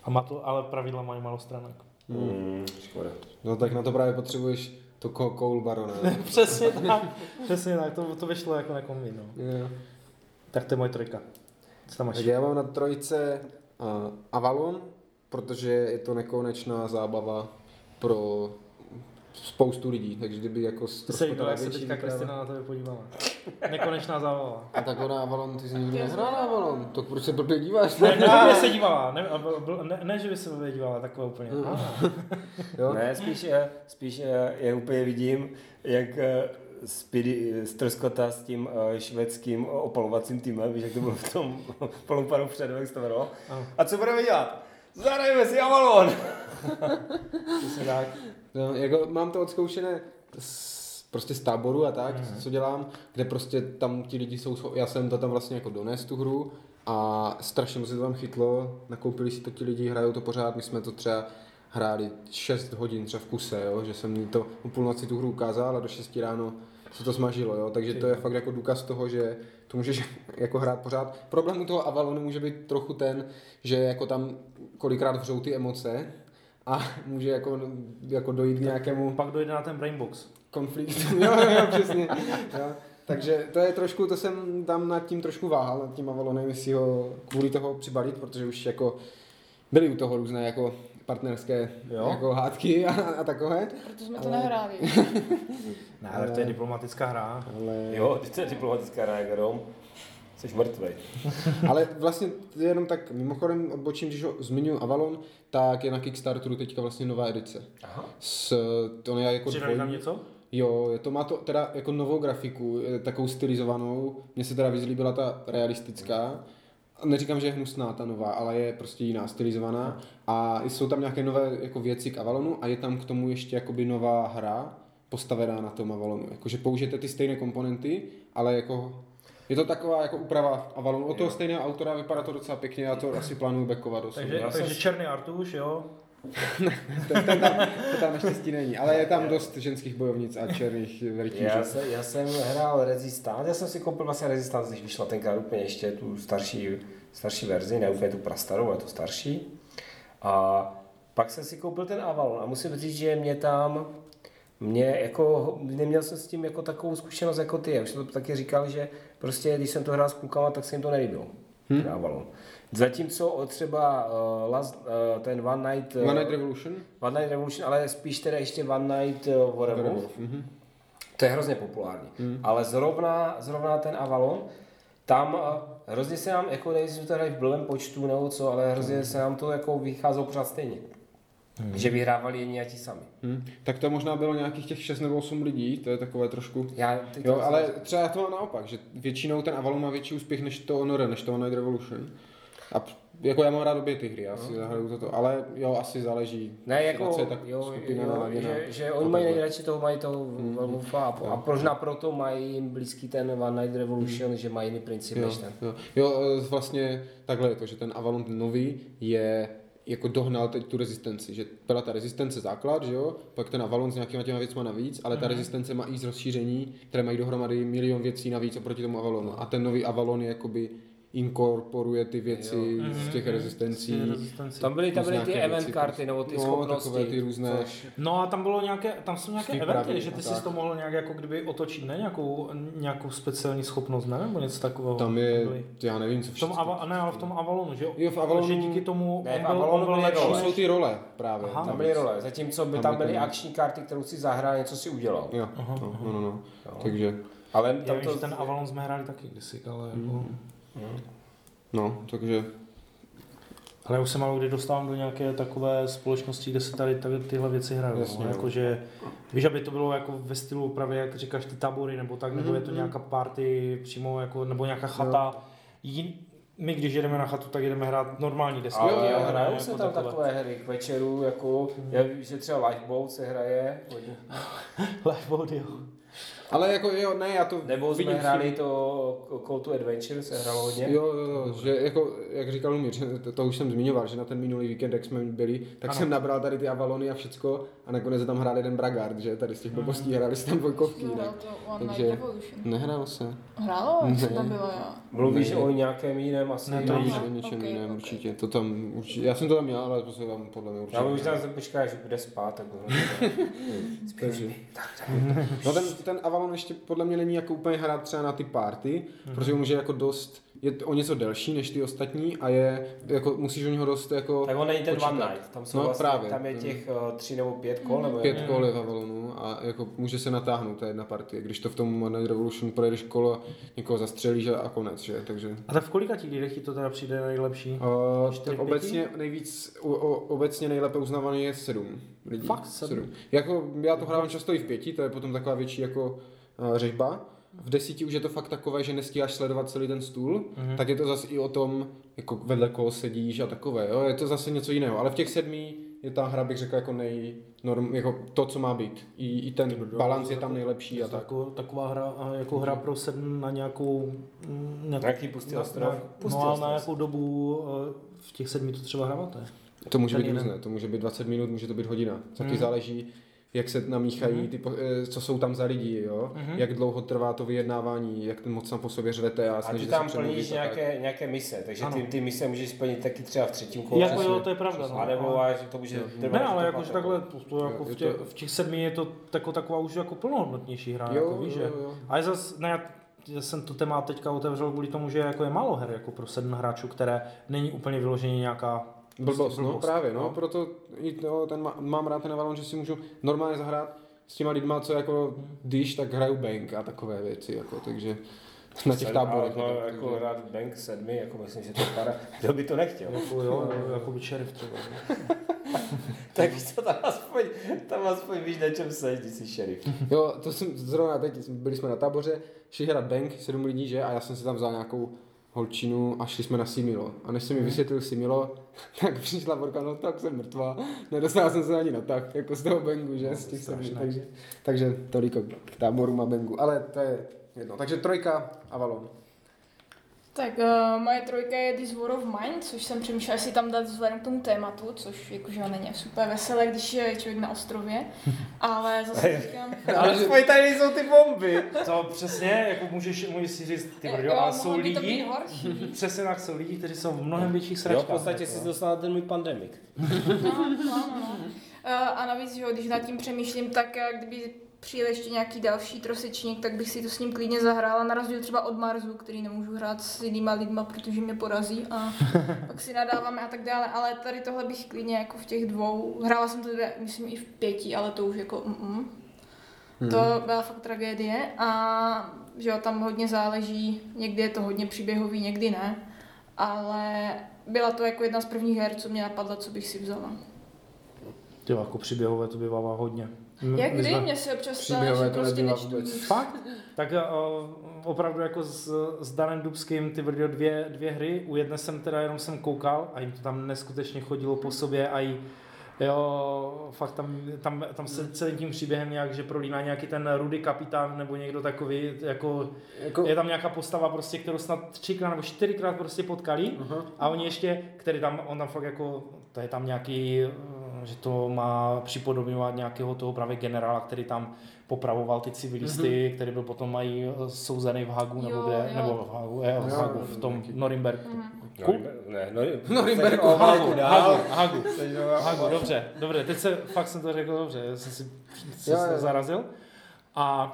A má to, ale pravidla mají málo stránek. Mm, škoda. No tak na to právě potřebuješ to ko- koul barona. Přesně tak. Přesně tak, to, to vyšlo jako na kombi, no. Jo. Tak to je moje trojka. Co tam máš? Tak já mám na trojce uh, Avalon, protože je to nekonečná zábava pro spoustu lidí, takže kdyby jako s Ty se trošku líbilo, teda jak se teďka Kristina na tebe podívala. Nekonečná zábava. A tak ona Avalon, ty jsi nikdy nehrál na Avalon, to proč se blbě díváš? Ne, ne, by se dívala, ne, ne, ne, že by se blbě dívala, takové úplně. Ah. Jo? Ne, spíš, spíš je úplně vidím, jak eh, Speedy ztroskota s tím eh, švédským opalovacím týmem, víš, jak to bylo v tom polopanu předu, jak se to jmenovalo. A co budeme dělat? Zahrajeme si Avalon! Přesně tak. No, jako mám to odzkoušené z, prostě z táboru a tak, Mhm. co dělám, kde prostě tam ti lidi jsou, já jsem to tam vlastně jako dones tu hru a strašně moc se to tam chytlo, nakoupili si to ti lidi, hrajou to pořád, my jsme to třeba hráli 6 hodin třeba v kuse, jo, že jsem mi to o půlnoci tu hru ukázal a do 6 ráno se to smažilo, jo, takže to je fakt jako důkaz toho, že to můžeš jako hrát pořád. Problém u toho Avalonu může být trochu ten, že jako tam kolikrát vřou ty emoce a může jako, jako dojít k nějakému Pak dojde na ten brainbox. konfliktu. jo, jo, přesně. Jo. Takže to je trošku, to jsem tam nad tím trošku váhal, nad tím Avalonem, jestli ho kvůli toho přibalit, protože už jako byly u toho různé jako partnerské Jo. jako hádky a, a takové. Proto jsme to Ale- nehráli. Ne, ale to je diplomatická hra. Ale, Jo, to je diplomatická reaga, Rom. Jsi mrtvej. ale vlastně jenom tak mimochodem odbočím, když ho zmiňuji Avalon, tak je na Kickstarteru teďka vlastně nová edice. Aha. S, to je jako Přidali tam něco? Jo, je to má to teda jako novou grafiku, takovou stylizovanou. Mně se teda víc líbila ta realistická. Neříkám, že je hnusná ta nová, ale je prostě jiná, stylizovaná. A jsou tam nějaké nové jako věci k Avalonu a je tam k tomu ještě jakoby nová hra postavená na tom Avalonu. Jakože použijete ty stejné komponenty, ale jako je to taková jako úprava Avalonu. Od toho stejného autora vypadá to docela pěkně, já to asi plánuju backovat Takže, jsem takže si- černý artuš, jo. To tam naštěstí není, ale je tam dost ženských bojovnic a černých rytířů. Já, se, já jsem hrál Resistance, já jsem si koupil vlastně Resistance, když vyšla tenkrát úplně ještě tu starší, starší verzi, ne úplně tu prastarou, ale tu starší. A Pak jsem si koupil ten Avalon a musím říct, že mě tam, mě jako, neměl jsem s tím jako takovou zkušenost jako ty. Já už jsem to taky říkal, že prostě když jsem to hrál s klukama, tak se jim to nelíbilo. Hmm. Ten Avalon. Zatímco o třeba uh, last, uh, ten One Night, uh, One Night Revolution? One Night Revolution, ale spíš teda ještě One Night uh, Werewolf, mhm. to je hrozně populární. Hmm. Ale zrovna, zrovna ten Avalon, tam uh, hrozně se nám, jako nejsem to hrají v blbém počtu nebo co, ale hrozně se nám to jako vycházelo pořád stejně. Hmm. Že vyhrávali jedni a ti sami. Hmm. Tak to možná bylo nějakých těch 6 nebo 8 lidí, to je takové trošku... Já Jo, ale třeba já to mám naopak, že většinou ten Avalon má větší úspěch než to Honor, než to One Night Revolution. A jako já mám rád obě ty hry, já si zahraju toto, ale jo, asi záleží. Ne, jako, je tak jo, skupina jo, naladěná. že, že A oni mají nejradši toho, mají toho Werewolfa a, po- a možná proto mají jim blízký ten One Night Revolution, že mají jiný princip Jo, než ten. jo. jo, e, vlastně takhle je to, že ten Avalon ten nový je jako dohnal teď tu rezistenci, že byla ta rezistence základ, že jo, pak ten Avalon s nějakýma těma věcma navíc, ale ta rezistence má i z rozšíření, které mají dohromady milion věcí navíc oproti tomu Avalonu. A ten nový Avalon je jakoby inkorporuje ty věci z těch rezistencí. Rezistenci. Tam byly, tam byly ty event věci, karty nebo ty no, schopnosti. takové ty různé- No a tam bylo nějaké, tam jsou nějaké eventy, že ty tak. to mohl nějak jako kdyby otočit, ne? Nějakou, nějakou speciální schopnost, ne? Nebo něco takového. Tam je, byly. já nevím, co V tom, všechno. Ava, ne, ale v tom Avalonu, že, Jo, v Avalonu- že díky tomu Ne, v on byl, Avalonu on byl lepší jsou ty role právě. Aha. Tam byly role, zatímco by Tam byly akční karty, kterou si zahrál, něco si udělal. Jo, no, no, no, no. Takže, Ale tam to, ten Avalon jsme hráli taky kdysi, ale jako... no, takže Ale už se málo kdy dostávám do nějaké takové společnosti, kde se tady, tady tyhle věci hrajou. Jasně, no. jo. Jakože, víš, aby to bylo jako ve stylu právě, jak říkáš, ty tabory, nebo tak, nebo je to nějaká party přímo, jako, nebo nějaká chata. Jin, my, když jedeme na chatu, tak jedeme hrát normální desky. ale Jo, jo, jo, jo, hrajou jako se tam takové hry k večeru, jako, já vím, že třeba Lifeboat se hraje. Lifeboat, jo. Ale jako jo, ne, já to nebo jsme vidím hráli to Call to Adventure, se hralo hodně. Jo, jo, jo, že jako, jak říkal Lumír, že to, to, už jsem zmiňoval, že na ten minulý víkend, jak jsme byli, tak Ano. jsem nabral tady ty Avalony a všecko a nakonec se tam hrál jeden Bragard, že tady z těch blbostí hráli si tam dvojkovky. Ne? to One Takže-. Nehrálo se. Hrálo? Co Ne. tam bylo já? Mluvíš Ne. o nějakém jiném asi. Ne, to je Aha, něčem ok, jiném ok. určitě. To tam určitě, já jsem to tam měl, ale to se tam podle mě určitě. Já už tam se počká, že bude spát, tak. No ten, ten Avalon ještě podle mě není jako úplně hrát třeba na ty party, protože může jako dost, je o něco delší než ty ostatní a je, jako musíš u něho dost jako Tak on není ten počítat. One Night, tam jsou No, vlastně, právě. tam je těch uh, tři nebo pět kol, nebo Pět kol je v Avalonu a jako může se natáhnout ta jedna partie. Když to v tom One Night Revolution projedeš kolo, někoho zastřelíš a a konec, že? Takže A tak v kolika těch lidech ti to teda přijde nejlepší? Uh, Čtyři, tak pěti? obecně nejvíc, o, o, obecně nejlépe uznávaný je sedm lidí. Fakt sedm? Jako, já to hrávám často i v pěti, to je potom taková větší jako uh, řežba. V desíti už je to fakt takové, že nestíháš sledovat celý ten stůl, mm-hmm. tak je to zase i o tom, jako vedle koho sedíš a takové, jo? je to zase něco jiného. Ale v těch sedmi je ta hra, bych řekl, jako nej, norm, jako to, co má být. I, i ten balans je tam nejlepší a tak. Jako, taková hra, jako hra pro sedm na nějakou... mm, nějakou Nějaký pustý ostrov. Na, no a na nějakou dobu eh, v těch sedmi to třeba hráváte. To může Ten být jeden. různé, to může být 20 minut, může to být hodina. Taky Mhm. záleží, jak se namíchají, ty, po- eh, co jsou tam za lidi, jo? Mhm. jak dlouho trvá to vyjednávání, jak ten moc tam po sobě řvete a A ty tam plníš tak. nějaké, nějaké mise, takže ty, Ano. ty mise můžeš splnit taky třeba v třetím kole. Jako jo, to je pravda. No. A nebo až to může trvat. Ne, ale jakože takhle, to, to jako Je v, těch, to- v těch sedmi je to tako, taková už jako plnohodnotnější hra, Jo, jako víš, jo, jo. A je zas, ne, já- já jsem to téma teďka otevřel kvůli tomu, že jako je málo her jako pro sedm hráčů, které není úplně vyloženě nějaká Blbost, no blbost, právě, no, no. proto i to, ten má, mám rád ten Avalon, že si můžu normálně zahrát s těma lidma, co jako, když, tak hraju bank a takové věci, jako, takže na těch táborech. No, tak, jako takže- rád bank sedmi, jako myslím, že to vypadá. Kdo by to nechtěl? Jako jo, jako by šerif třeba. tak víš co, tam aspoň, tam aspoň víš, na čem seš, když jsi šerif. Jo, to jsem zrovna teď, byli jsme na táboře, šli hrát bank, sedm lidí, že, a já jsem si tam vzal nějakou holčinu a šli jsme na Similo. A než jsem mi vysvětlil Similo, tak přišla Borka, no tak jsem mrtvá. Nedostala jsem se ani na tak, jako z toho bangu, že, z těch sedmi, strašné. takže, takže toliko k táborům a bangu. Ale to je jedno. Takže trojka Avalon. Tak uh, moje trojka je This War of Mine, což jsem přemýšlela, jestli tam dát vzhledem k tomu tématu, což jakože není super veselé, když je člověk na ostrově, ale zase říkám... Ale tady nejsou ty bomby. To přesně, jako můžeš, můžeš si říct, ty brďo, Jo, ale jsou mohlo by to lidi, přesně tak, jsou lidi, kteří jsou v mnohem větších Jo, sračkách. v podstatě jako. jsi dostal ten můj pandemik. No, no, no, no. Uh, a navíc, že jo, když nad tím přemýšlím, tak eh, kdyby přijel ještě nějaký další trosečník, tak bych si to s ním klidně zahrála, na rozdíl třeba od Marzu, který nemůžu hrát s jinýma lidma, protože mě porazí a pak si nadáváme a tak dále, ale tady tohle bych klidně jako v těch dvou, hrála jsem to teda, myslím i v pěti, ale to už jako mm, mm. To byla fakt tragédie a že jo, tam hodně záleží, někdy je to hodně příběhový, někdy ne, ale byla to jako jedna z prvních her, co mě napadla, co bych si vzala. Jo, jako příběhové to bývává hodně. M- Jak my kdy? jsme- Mně se občas stane, že to prostě nečtu. Fakt? Tak uh, opravdu jako s, s Danem Dubským ty brďo dvě, dvě hry, u jedné jsem teda jenom jsem koukal a jim to tam neskutečně chodilo po sobě a i Jo, fakt tam, tam, tam se celým tím příběhem nějak, že prolíná nějaký ten rudy kapitán nebo někdo takový, jako, Jako, je tam nějaká postava prostě, kterou snad třikrát nebo čtyřikrát prostě potkali Aha. a oni ještě, který tam, on tam fakt jako, to je tam nějaký, eh, že to má připodobňovat nějakého toho právě generála, který tam popravoval ty civilisty, mm-hmm. který byl potom mají eh, souzený v Hagu, nebo Jo, kde, jo. nebo v Hagu, je, v Jo, Hagu, v tom Norimberku. Mhm. No, ne, no, Norimberku, Hagu, Hagu, dál. Hagu, Hagu, dobře, dobře, teď se, fakt jsem to řekl dobře, já jsem si se Jo, jo. zarazil. A,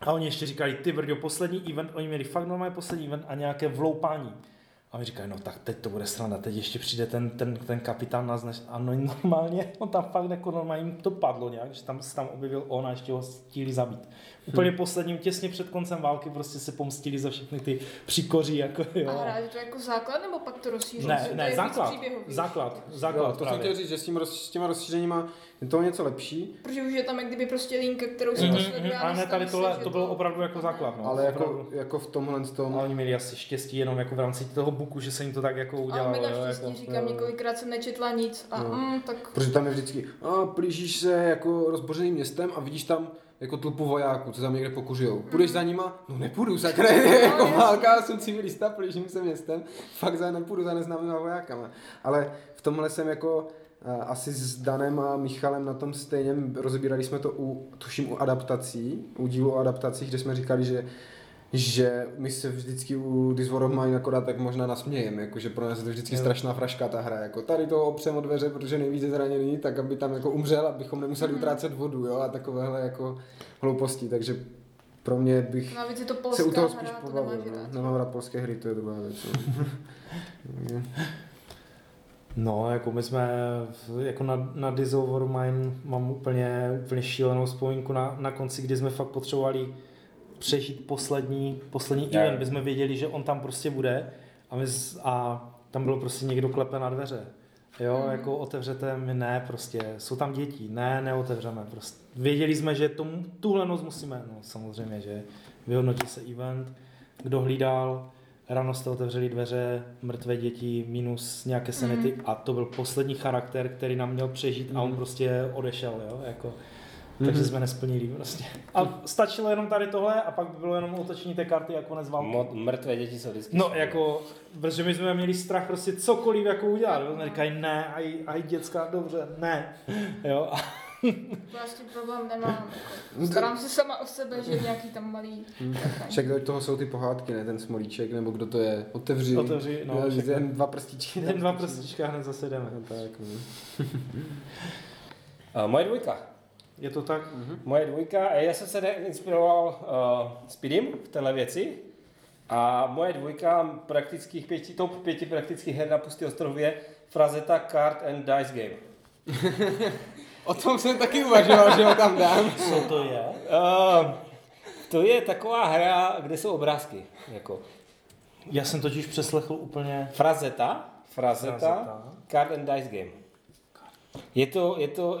a oni ještě říkali, ty brďo, poslední event, oni měli fakt normálně poslední event a nějaké vloupání. A oni říkají, no tak teď to bude sranda, teď ještě přijde ten, ten, ten kapitán nás než... A no normálně, on tam fakt jako normálně jim to padlo nějak, že tam se tam objevil on a ještě ho chtěli zabít. Úplně posledním, těsně před koncem války prostě se pomstili za všechny ty příkoří, jako jo. A hráte to jako základ, nebo pak to rozšíří? Ne, To ne, víc základ, příběhový. základ, jo, základ to jsem právě. chtěl říct, že s, tím roz, s těma rozšířeníma je to něco lepší, Protože už je tam jak kdyby prostě linka, kterou si to Mhm, sleduje. mhm, a ale ne, tady tohle, to bylo opravdu jako základ, no. ale jako, opravdu. jako v tomhle tom, A oni měli asi štěstí jenom jako v rámci toho buku, že se jim to tak jako Ale udělalo. mega jo, štěstí, jako, říkám, jo. několikrát jsem nečetla nic a No. mm, tak protože tam je vždycky, a blížíš se jako rozbořeným městem a vidíš tam jako tlupu vojáků, co tam někde pokuřujou. Půjdeš za nima? No nepůjdu, sakra, jako jasně. válka, jsem civilista, blížím se městem, fakt za nepůjdu za neznámýma vojákama. Ale v tomhle jsem jako asi s Danem a Michalem na tom stejně, rozebírali jsme to u, tuším u adaptací, u dílu o adaptacích, kde jsme říkali, že že my se vždycky u This War of Mine akorát tak možná nasmějeme, jakože pro nás je to vždycky Jo. strašná fraška ta hra, jako tady toho opřem o dveře, protože nejvíc je zraněný, tak aby tam jako umřel, abychom nemuseli utrácet vodu, jo, a takovéhle jako hlouposti, takže pro mě bych navíc je to se u toho hra, spíš to pobavil, nemáš no. rád. nemám rád polské hry, to je dobrá věc. no. Jako my jsme, jako na, na Diz Over Mine mám úplně, úplně šílenou vzpomínku na, na konci, kdy jsme fakt potřebovali přežít poslední, poslední Jo. event, by jsme věděli, že on tam prostě bude a, my, z- a tam bylo prostě někdo klepe na dveře. Jo, Mhm. jako otevřete mi, ne, prostě, jsou tam děti, ne, neotevřeme, prostě. Věděli jsme, že tomu, tuhle noc musíme, no samozřejmě, že vyhodnotí se event, kdo hlídal, ráno jste otevřeli dveře, mrtvé děti, minus nějaké sanity Mhm. a to byl poslední charakter, který nám měl přežít a on Mhm. prostě odešel, jo, jako. Takže Mhm. jsme nesplnili prostě. A stačilo jenom tady tohle a pak by bylo jenom otočení té karty a konec války. Mo- mrtvé děti jsou vždycky No jako, protože my jsme měli strach prostě cokoliv jako udělat. Jo? Říkají ne, aj, aj děcka, dobře, ne. Jo? Tím problém nemám. Jako. Starám se sama o sebe, že nějaký tam malý... Však do toho jsou ty pohádky, ne ten smolíček, nebo kdo to je, otevři, Otevři, no, všechno. jen dva prstíčky. ten dva prstíčka hned zase jdeme. No, tak, no. Moje dvojka. Je to tak? Moje dvojka, eh, já jsem se inspiroval uh, Speedem v téhle věci a moje dvojka praktických pěti, top pěti praktických her na pustý ostrově Frazeta Card and Dice Game. O tom jsem taky uvažoval, že ho tam dám. Co to je? Uh, to je taková hra, kde jsou obrázky. Jako. Já jsem totiž přeslechl úplně... Frazeta, Frazeta, Frazeta. Card and Dice Game. Je to, je to,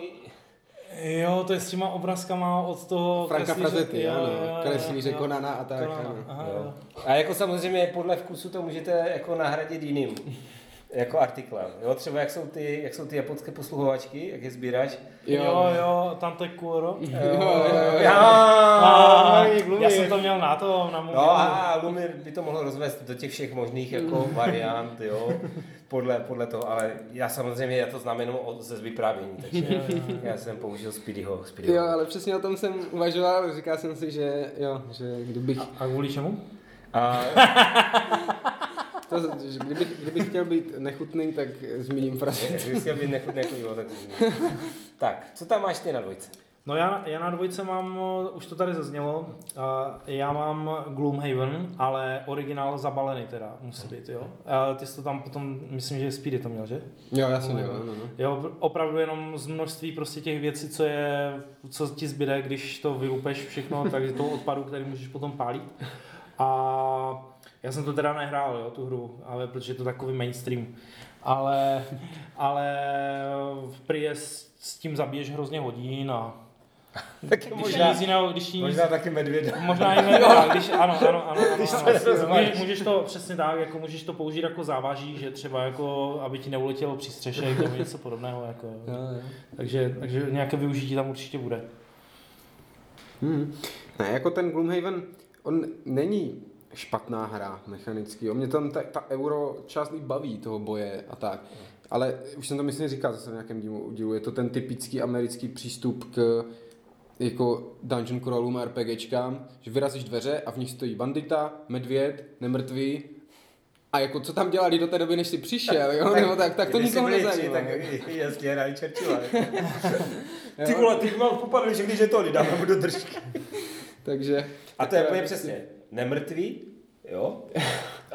Jo, to je s těma obrázkama od toho... Franka Frazety, jo, ano. Kreslíře. Konana a tak, Konana, aha, Jo. jo. A jako samozřejmě podle vkusu to můžete jako nahradit jiným. Jako artiklem. Jo, třeba jak jsou ty, jak jsou ty japonské posluhovačky, jak je sbíráš. Jo, jo, jo tam to je Kuro. Jo, jo, jo. Já, A, já jsem to měl na to, na mobilu. No a Lumir by to mohl rozvést do těch všech možných jako variant, jo, podle, podle toho, ale já samozřejmě, já to znám jenom ze vyprávění, takže já jsem použil Speedyho. Speedyho. Jo, ale přesně o tom jsem uvažoval, říkal jsem si, že jo, že kdybych, A kvůli čemu? A, to, že kdybych, kdybych chtěl být nechutný, tak zmíním frazi. kdyby si být nechutný jako jo, tak... tak, co tam máš ty na dvojce? No já, já na dvojce mám, už to tady zaznělo, a já mám Gloomhaven, ale originál zabalený teda, musí být, jo. A ty jsi to tam potom, myslím, že Speedy to měl, že? Jo, já jsem měl, no, no. Jo, opravdu jenom z množství prostě těch věcí, co je, co ti zbyde, když to vylupeš všechno, takže toho odpadu, který můžeš potom pálit. A já jsem to teda nehrál, jo, tu hru, ale protože je to takový mainstream. Ale, ale v prý je s, s tím zabiješ hrozně hodin a Tak když možná, nic jiného, když nic, možná taky medvěda. Možná i tak, když, ano, ano, ano, ano, Když ano, to ano. Můžeš, můžeš to přesně tak, jako můžeš to použít jako závaží, že třeba jako, aby ti neuletělo přístřešek nebo něco podobného, jako, Jo, jo. takže, takže nějaké využití tam určitě bude. Hmm. Ne, jako ten Gloomhaven, on není špatná hra mechanicky. O mě tam ta, ta euro část i baví toho boje a tak. Ale už jsem to myslím říkal zase v nějakém dílu, dílu, je to ten typický americký přístup k jako dungeon crawlům a RPGčkám, že vyrazíš dveře a v nich stojí bandita, medvěd, nemrtvý a jako co tam dělali do té doby, než jsi přišel, jo? Nebo tak, tak to nikoho nezajímá. Tak jasně, hráli Churchilla. Ty vole, ty mám popadl, že když je to, dáme mu do držky. Takže... A to je úplně přesně. Nemrtvý, jo?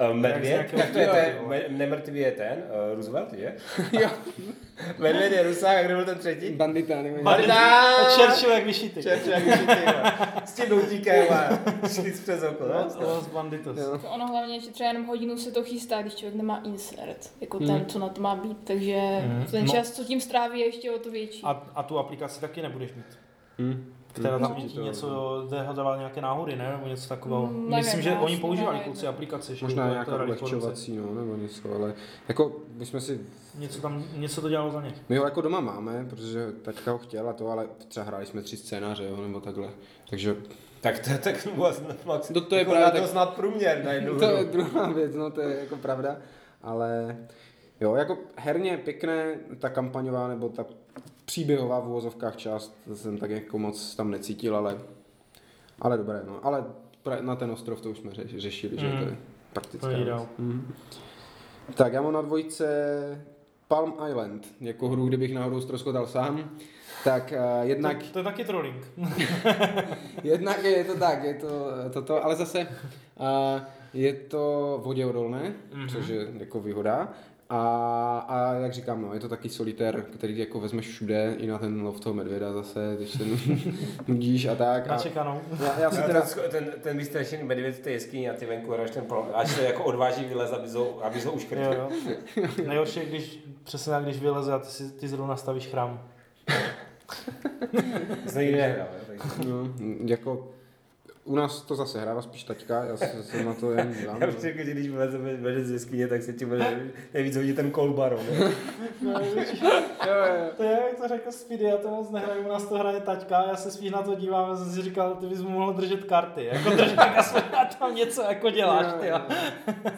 Eh, Medvěd, tak to je ten, nemrtvý je ten, uh, Roosevelt, je? Jo, Medvěd je Rusák, a kde byl ten třetí? bandita, nebo Bandita! Churchill jak vyšitý. Churchill, jak vyšitý, jo. S tím doutíkem a šli přes oko, No, no? z toho z Banditos. Jo. To ono hlavně, že třeba jenom hodinu se to chystá, když člověk nemá insert, jako Hmm. ten, co na to má být, takže Hmm. ten No. čas, co tím stráví, je ještě o to větší. A, a tu aplikaci taky nebudeš mít. Hmm. Která tam ti něco dehadala nějaké náhody, ne? Nebo něco takového. Mm, nevím, Myslím, že oni už používali kluci aplikaci. že Možná nějaká ulehčovací, no, nebo něco, ale jako bychom si, Něco tam, něco to dělalo za ně. my ho jako doma máme, protože taťka ho chtěla to, ale třeba hráli jsme tři scénáře, jo, nebo takhle. Takže Tak to je tak vlastně max. To- to je jako právě tak- to snad průměr na jednu to je druhá věc, no to je jako pravda, ale jo, jako herně pěkné, ta kampaňová nebo ta příběhová v uvozovkách část, to jsem tak jako moc tam necítil, ale, ale dobré, no, ale na ten ostrov to už jsme řeš, řešili, že Mhm. to je praktická. Mhm. Tak já mám na dvojce Palm Island, jako hru, kdybych náhodou ztroskotal sám. Tak uh, jednak, To, to je taky trolling. jednak je to tak, je to toto, ale zase uh, je to voděodolné, Mhm. mm-hmm. což je jako výhoda. A, a jak říkám, no, je to taky solitér, který jako vezmeš všude, i na ten lov toho medvěda zase, když se nudíš a tak. A čekanou. já, já si teda, ten, ten, ten vystrašený medvěd v té jeskyni a ty venku hráš ten pro, až se jako odváží vylez, aby ho, aby ho uškrtil. Jo, jo. Nejhorší je, když přesně tak, když vyleze a ty, si, ty zrovna stavíš chrám. Takže. no, jako u nás to zase hrála spíš taťka, já se- jsem na to jen dívám. Já bych řekl, že když vyleze medvěd z jeskyně, tak se ti bude nejvíc hodit ten kolbaro. Ne? Jo, jo. To je, jak to řekl Speedy, já to moc nehraju, u nás to hraje taťka, já se spíš na to dívám a jsem si říkal, ty bys mu mohl držet karty, jako držet aspoň a tam něco jako děláš, ty jo.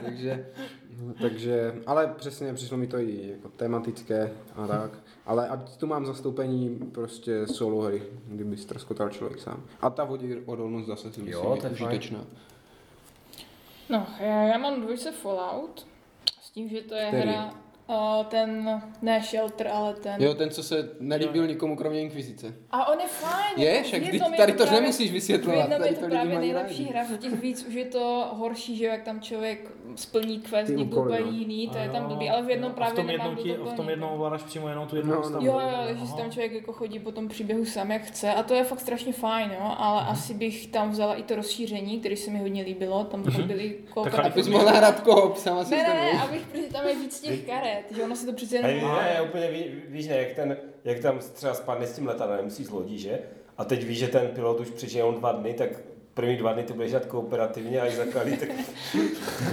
takže, takže, ale přesně přišlo mi to i jako tematické a tak. Ale ať tu mám zastoupení prostě solo hry, kdyby ztroskotal člověk sám. A ta vodí odolnost zase si myslím, Jo, je to je fajn. užitečná. No, já, já mám dvojce Fallout, s tím, že to je Který? hra, uh, ten, ne Shelter, ale ten. Jo, ten, co se nelíbil nikomu kromě Inkvizice. A on je fajn. Je, jako však ty tady to právě- nemusíš V vysvětlovat. jednom Tady je to právě nejlepší rádi. hra, v těch víc už je to horší, že jak tam člověk splní quest, někdo úplně no. jiný, to je tam blbý, ale v jednom právě v tom nemám jednom, ti, v tom jednom ovládáš přímo jenom tu jednu No, no. postavu. Jo, jo, Aha. tam člověk jako chodí po tom příběhu sám, jak chce a to je fakt strašně fajn, jo, ale Mhm. asi bych tam vzala i to rozšíření, které se mi hodně líbilo, tam potom byly Abys kooperativní. mohla hrát koop sama si Ne, ne, abych, protože tam je víc těch karet, že ono se to přece jenom... ne, úplně ví, víš, ne, jak, ten, jak tam třeba spadne s tím letadlem, musí z lodí, že? A teď víš, že ten pilot už přežije jenom dva dny, tak první dva dny ty budeš dělat kooperativně a až za chvíli, tak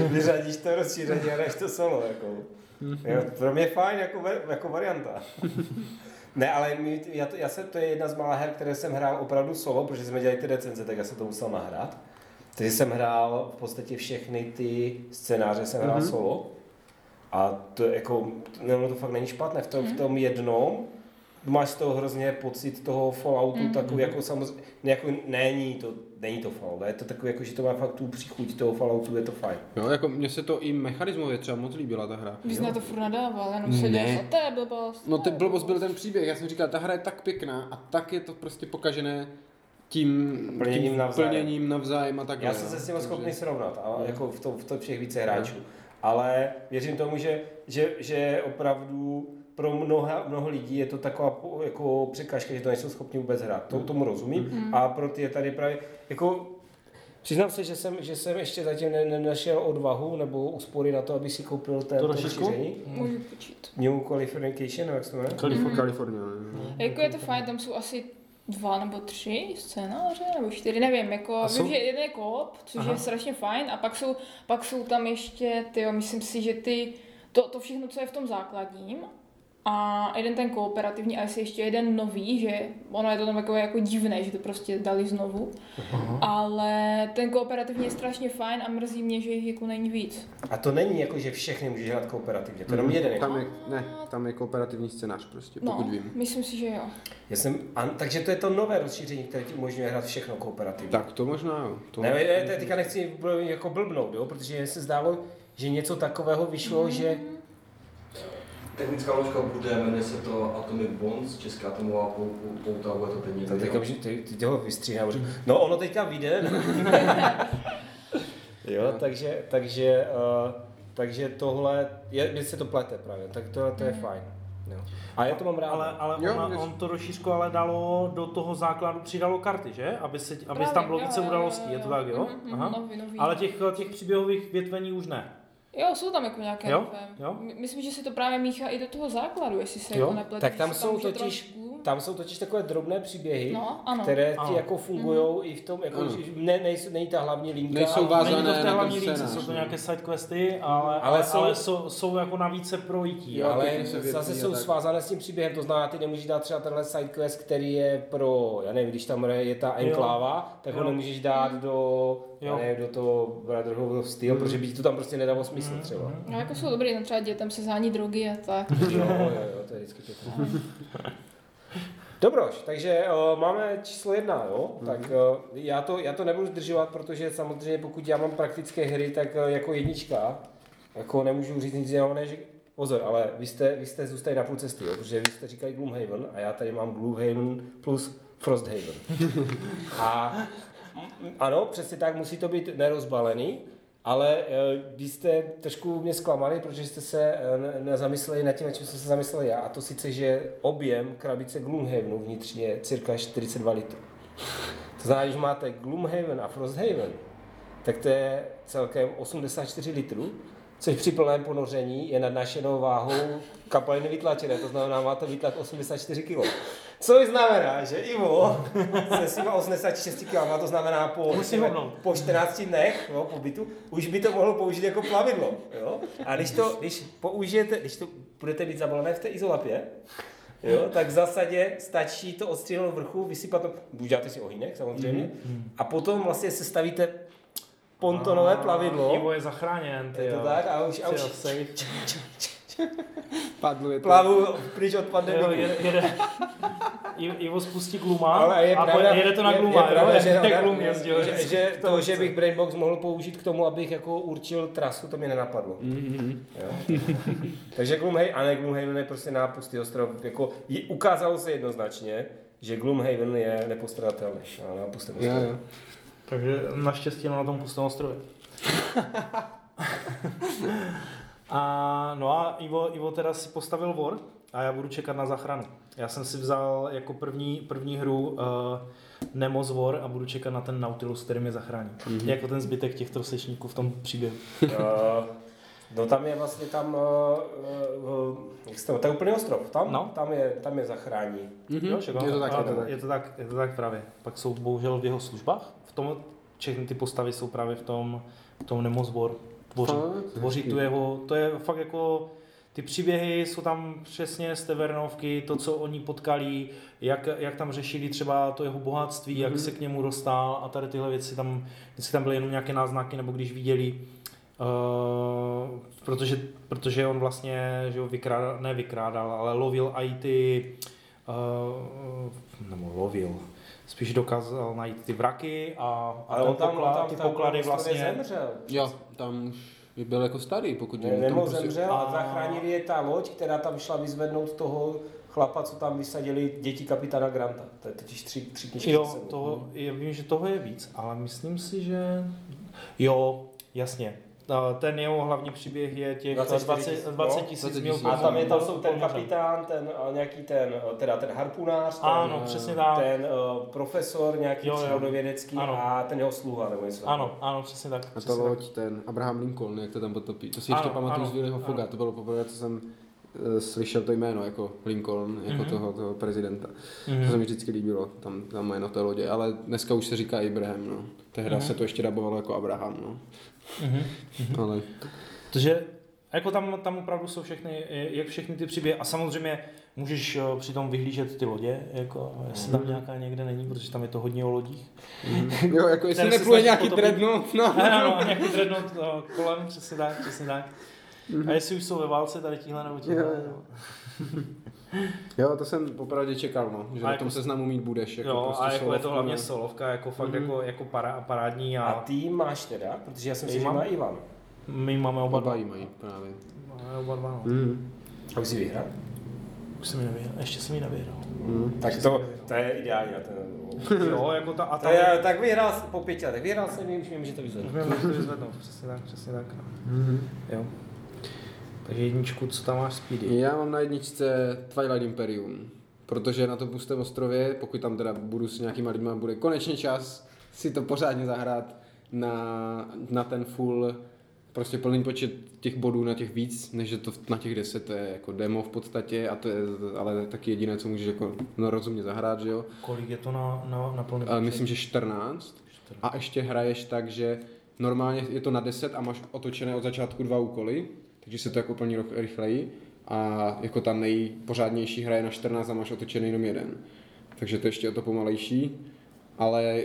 vyřadíš to rozšíření a to solo. Jako. Jo, pro mě je fajn jako, jako varianta. ne, ale my, já, to, já se, to je jedna z mála her, které jsem hrál opravdu solo, protože jsme dělali ty recenze, tak já jsem to musel nahrát. Takže jsem hrál v podstatě všechny ty scénáře, jsem hrál mm-hmm. solo. A to je jako, ne, ono to fakt není špatné. V tom, v tom jednom máš z toho hrozně pocit toho Falloutu, mm. takový jako samozřejmě, jako není to, není to Fallout, je to takový jako, že to má fakt tu příchuť toho Falloutu, je to fajn. Jo, jako mně se to i mechanismově třeba moc líbila ta hra. Bys na to furt nadával, jenom se Ne. dělal, to je blbost. No ten blbost byl ten příběh, já jsem říkal, ta hra je tak pěkná a tak je to prostě pokažené tím Plněním tím navzájem. plněním navzájem a tak Já jsem se s tím schopný srovnat, ale jako v tom, v tom všech více hráčů. Ale věřím tomu, že, že, že opravdu pro mnoha, mnoho lidí je to taková jako překážka, že to nejsou schopni vůbec hrát. To, tomu rozumím. A pro ty je tady právě, jako Přiznám se, že jsem, že jsem ještě zatím ne- nenašel odvahu nebo úspory na to, aby si koupil ten, To rozšíření. Můžu počít. New Californication, jak se to jmenuje? Kalifornie. ne? Jako je to fajn, tam jsou asi dva nebo tři scénáře, nebo čtyři, nevím, jako A vím, jsou- že jeden je koop, což Aha. je strašně fajn, a pak jsou, pak jsou tam ještě, tyjo, myslím si, že ty, to, to všechno, co je v tom základním, a jeden ten kooperativní a jestli ještě jeden nový, že ono je to tam jako, jako divné, že to prostě dali znovu, ale ten kooperativní je strašně fajn a mrzí mě, že jich jako není víc. A to není jako, že všechny můžeš hrát kooperativně, to je jenom jeden. Tam Jako. je, ne, tam je kooperativní scénář prostě, pokud No, vím. myslím si, že jo. Já jsem, a, takže to je to nové rozšíření, které ti umožňuje hrát všechno kooperativně. Tak to možná jo. To Ne, ne, ne, teďka nechci jako blbnout, jo, protože se zdálo, že něco takového vyšlo, že Technická ložka bude, jmenuje se to Atomic Bonds, Česká atomová pou- pou- pouta, bude to teď to někde. teďka, ty, ho vystříhám. No ono teďka vyjde. jo, takže, takže, uh, takže tohle, je, mně se to plete právě, tak to, to je fajn. Jo. A já to mám rád. Ale, ale Jo, ona, on to rozšířko ale dalo do toho základu, přidalo karty, že? Aby, se, aby Právě, tam bylo jo, více událostí, jo, je to tak, jo? Mhm, Aha. nový, nový. Ale těch, těch příběhových větvení už ne. Jo, jsou tam jako nějaké Jo? Jo? My- Myslím, že se to právě míchá i do toho základu, jestli se Jo? jako nepletu. Tak tam jsou totiž, trošku- tam jsou totiž takové drobné příběhy, No, ano. které ti Ano. jako fungují i v tom, jako, že ne, nejsou, není ta hlavní linka. Nejsou ale- vázané Není to v té na hlavní lince, jsou to nějaké sidequesty, ale, ale, Ale jsou, ale jsou- jsou, jako navíc projítí. Jo, Jo, ale větví zase jsou tak. svázané s tím příběhem, to znamená, ty nemůžeš dát třeba tenhle sidequest, který je pro, já nevím, když tam je ta enkláva, tak ho Jo. nemůžeš dát do, já Jo. nevím, do toho Brotherhood of Steel, protože by ti to tam prostě nedalo smysl Mhm. třeba. No jako jsou dobrý, no třeba dětem se zání drogy a tak. Jo, jo, jo, to je vždycky pěkné. Dobroš, takže uh, máme číslo jedna, jo? Tak uh, já, to, já to nebudu zdržovat, protože samozřejmě pokud já mám praktické hry, tak uh, jako jednička, jako nemůžu říct nic jiného, než Pozor, ale vy jste, vy jste zůstali na půl cesty, jo? protože vy jste říkali Gloomhaven a já tady mám Gloomhaven plus Frosthaven. A ano, přesně tak, musí to být nerozbalený, ale eh, vy jste trošku mě zklamali, protože jste se eh, ne- nezamysleli nad tím, na čím jsem se zamyslel já, a to sice, že objem krabice Gloomhavenu vnitřně je cirka 42 litrů. To znamená, když máte Gloomhaven a Frosthaven, tak to je celkem 84 litrů, což při plném ponoření je nadnášenou váhou kapaliny vytlačené, to znamená, máte vytlak 84 kg. Což znamená, že Ivo se svýma 86 kg, to znamená po, hubnout. po 14 dnech jo, pobytu, už by to mohlo použít jako plavidlo. Jo? A když to, když použijete, když to budete mít zabalené v té izolapě, Jo, tak v zásadě stačí to odstřihnout vrchu, vysypat to, uděláte si ohýnek samozřejmě, a potom vlastně se stavíte pontonové plavidlo, Ivo je zachráněn, ty je to jo. tak, a už, a už jo. Padlo je to. plavu pryč od Jo, pandemiku. jede, Ivo spustí Gluma Ale je a pravda, jede to na je, Gluma, je pravda, jo? že, Jak Glum jezdil. že, že, to, že bych Brainbox mohl použít k tomu, abych jako určil trasu, to mě nenapadlo. Mhm. Jo? Takže Gloomhaven, a ne Gloomhaven je prostě nápustý ostrov. Jako, je, ukázalo se jednoznačně, že Gloomhaven je nepostradatelný. Jo, ostrov. jo. Takže naštěstí jenom na tom pustém ostrově. a no a Ivo, Ivo teda si postavil War a já budu čekat na záchranu. Já jsem si vzal jako první, první hru uh, Nemo's War a budu čekat na ten Nautilus, který mě zachrání. Mm-hmm. Jako ten zbytek těch trosečníků v tom příběhu. No tam je vlastně tam, uh, uh, jak se to, to je úplný ostrov, tam, No. tam, je, tam je zachrání. Mhm. Jo, však Je to tak, je to tak. Je to tak, je to tak právě. Pak jsou bohužel v jeho službách. V tom, všechny ty postavy jsou právě v tom, v tom Nemo's War. Tvoří, Fakt? tvoří tu jeho, to je fakt jako, ty příběhy jsou tam přesně z té Vernovky, to, co oni potkali, jak, jak tam řešili třeba to jeho bohatství, mm-hmm. jak se k němu dostal a tady tyhle věci tam, vždycky tam byly jenom nějaké náznaky, nebo když viděli, uh, protože, protože on vlastně, že ho vykrádal, ne vykrádal, ale lovil i ty, uh, nebo lovil, spíš dokázal najít ty vraky a, a Ale ten on tam, poklad, tam ty tam poklady vlastně vlastně. zemřel. Jo, tam už byl jako starý, pokud Ne, tam prostě- zemřel a zachránili je ta loď, která tam šla vyzvednout toho chlapa, co tam vysadili děti kapitána Granta. To je totiž tři, tři knižky. Jo, toho, já vím, že toho je víc, ale myslím si, že jo, jasně. Ten jeho hlavní příběh je těch 24 20 tisíc, 20 no, tisíc 20 mil. A tam je tam jsou ten kapitán, ten nějaký ten, teda ten harpunář, ten, Ano, přesně tak. ten uh, profesor nějaký přírodovědecký Ano. a ten jeho sluha nebo něco. Ano, ano, přesně tak. A ta přesně tak. loď, ten Abraham Lincoln, jak to tam potopí. To si ještě Ano, pamatuju ano, z Willyho. Foga, to bylo poprvé, co jsem eh, slyšel to jméno jako Lincoln, jako Mhm. toho, toho prezidenta. Mhm. To se mi vždycky líbilo, tam, tam jméno té lodě, ale dneska už se říká Ibrahim, no. Tehdy Mhm. se to ještě dabovalo jako Abraham, no. Mhm. Ale Takže jako tam, tam opravdu jsou všechny, jak všechny ty příběhy a samozřejmě můžeš eh, přitom vyhlížet ty lodě, jako jestli tam nějaká někde není, protože tam je to hodně o lodích. jo, jako jestli nepluje nějaký potopit. dreadnought, no. Ano, ano, nějaký dreadnought eh, kolem, přesně tak, přesně tak. A jestli už jsou ve válce tady tíhle nebo tíhle. Jo, jo. Jo, to jsem popravdě čekal, no, že A na jako- tom seznamu mít budeš. Jako Jo, prostě a jako je to hlavně no. solovka, jako fakt Mhm. jako, jako para, parádní a, A ty máš teda, protože já jsem si má Ivan. my máme oba Oba dva. jí mají právě. Máme oba dva, no. Mm. A už si vyhrál? Už jsem ji nevyhrál, ještě jsem ji nevyhrál. Mm. Tak to, to je ideální na ten. Jo, jako ta, a ta, je, tak vyhrál jsi po pěti letech. Vyhrál jsem, už vím, že to vyzvednu. Můžeme to vyzvednout, přesně tak, přesně tak. No. Mm. Jo. Takže jedničku, co tam máš Speedy? Já mám na jedničce Twilight Imperium, protože na tom pustém ostrově, pokud tam teda budu s nějakýma lidma, bude konečně čas si to pořádně zahrát na, na ten full, prostě plný počet těch bodů na těch víc, než je to na těch 10, to je jako demo v podstatě, a to je ale taky jediné, co můžeš jako no, rozumně zahrát, že jo. Kolik je to na, na, na plný A počet? myslím, že 14. A ještě hraješ tak, že normálně je to na 10 a máš otočené od začátku dva úkoly, takže se to jako plní rychleji. A jako ta nejpořádnější hra je na 14 a máš otočený jenom jeden. Takže to ještě o to pomalejší. Ale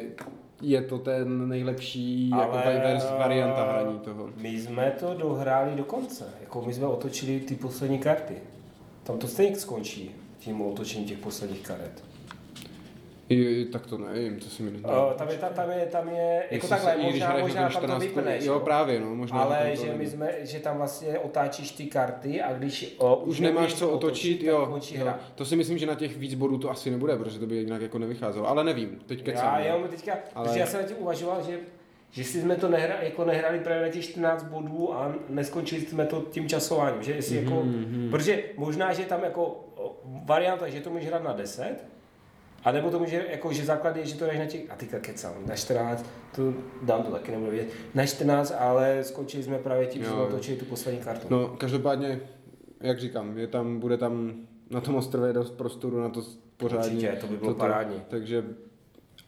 je to ten nejlepší jako Ale, vers- varianta hraní toho. My jsme to dohráli do konce. Jako my jsme otočili ty poslední karty. Tam to stejně skončí tím otočením těch posledních karet. I, tak to nevím, to si mi Uh, tam je, tam, tam je, tam je, jako takhle, se- možná, možná jako tam to 14, vypneš. Jo, právě, no, možná. ale že, my jsme, že tam vlastně otáčíš ty karty a když uh, už nemáš co otočit, tak jo, jo. hra. To si myslím, že na těch víc bodů to asi nebude, protože to by jinak jako nevycházelo. Ale nevím, teď Já kecám. no. teďka, Ale- protože já jsem na tím uvažoval, že že si jsme to nehra, jako nehrali právě na těch 14 bodů a neskončili jsme to tím časováním, že jestli Mhm, jako, protože možná, že tam jako o, varianta, že to můžeš hrát na 10, a nebo to může, jako, že základ je, že to jdeš na těch, a teďka kecám, na 14, to dám to taky nebudu vědět, na 14, ale skončili jsme právě tím, že jsme otočili tu poslední kartu. No, každopádně, jak říkám, je tam, bude tam na tom ostrově dost prostoru na to pořádně. Určitě, to by bylo toto. parádní. Takže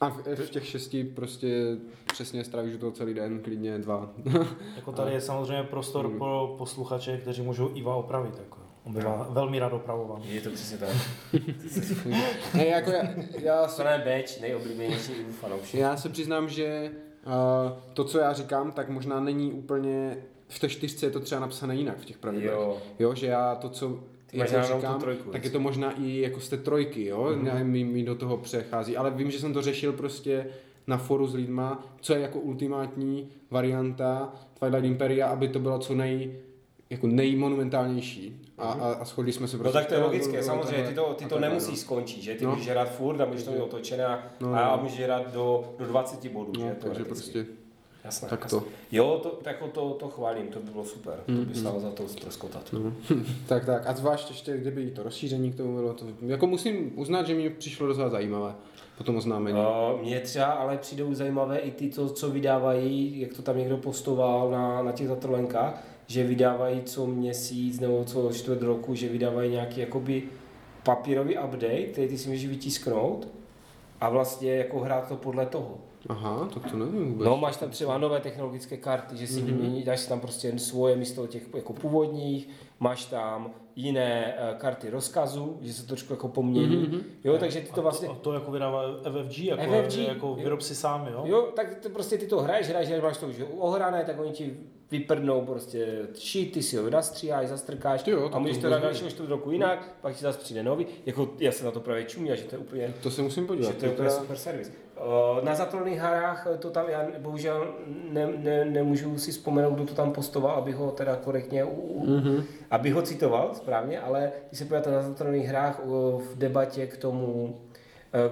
a v, v těch šesti prostě přesně strávíš toho celý den, klidně dva. Jako tady je samozřejmě prostor Mm. pro posluchače, kteří můžou Iva opravit. Jako. On bývá velmi rád opravovan. Je to přesně tak. ne, jako já, já, To ne Beč, nejoblíbenější fanoušek. já se přiznám, že uh, to, co já říkám, tak možná není úplně, v té čtyřce je to třeba napsané jinak v těch pravidlech. Jo. jo že já to, co Ty tu říkám, trojku, tak je to možná i jako z té trojky, jo, mm-hmm. mi, mi do toho přechází, ale vím, že jsem to řešil prostě na foru s lidma, co je jako ultimátní varianta Twilight Imperia, aby to bylo co nej, jako nejmonumentálnější. A, a, a shodli jsme se No prostě. tak to je logické, samozřejmě, ty to, ty to nemusíš takhle, skončit, že? Ty No. můžeš hrát furt a můžeš to mít otočené a, No, a no. můžeš hrát do, do 20 bodů, no. že? No, takže prostě Jasné, tak jasné. to. Jo, to, jako to, to chválím, to by bylo super, to Mm, by stálo za to ztroskotat. No. tak, tak. A zvlášť ještě, kdyby to rozšíření k tomu bylo, to, jako musím uznat, že mi přišlo docela zajímavé po tom oznámení. Uh, mně třeba ale přijdou zajímavé i ty, to, co vydávají, jak to tam někdo postoval na, na těch zatrlenkách, že vydávají co měsíc nebo co čtvrt roku, že vydávají nějaký jakoby papírový update, který ty si můžeš vytisknout a vlastně jako hrát to podle toho. Aha, tak to nevím vůbec. No, máš tam třeba nové technologické karty, že si mm-hmm. vymění, dáš si tam prostě jen svoje místo těch jako původních, máš tam jiné uh, karty rozkazu, že se to trošku jako pomění. Mm-hmm. Jo, takže ty to vlastně... A to, a to jako vydává FFG, jako, FFG, jako výrobci sami, jo? Jo, tak to prostě ty to hraješ, hraješ, hraješ, máš to už ohrané, tak oni ti vyprdnou prostě šít, ty si ho nastříháš, zastrkáš Ty jo, a můžeš to dát dalšího čtvrt roku jinak, pak ti zase přijde nový. Jako já se na to právě čumí a že to je úplně To se musím že podívat. to je úplně super servis. Eh, Na zatvorených hrách to tam, já bohužel ne, ne, nemůžu si vzpomenout, kdo to tam postoval, aby ho teda korektně, u, mm-hmm. aby ho citoval správně, ale když se podíváte na zatvorených hrách eh, v debatě k tomu eh,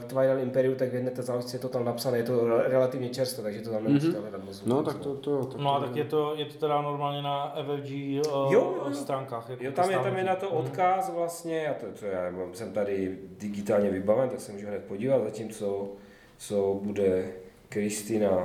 k Twilight Imperiu, tak v jedné té záložce je to tam napsané, je to re- relativně čerstvé, takže to tam nemusíte hledat moc. No, tak to, to, tak No a to tak je to, je to teda normálně na FFG uh, Jo, jo, jo. stránkách. Jako Jo, tam je, tam je na to Mhm. odkaz vlastně, já to, to já mám- jsem tady digitálně vybaven, tak se můžu hned podívat, zatímco co bude Kristýna uh,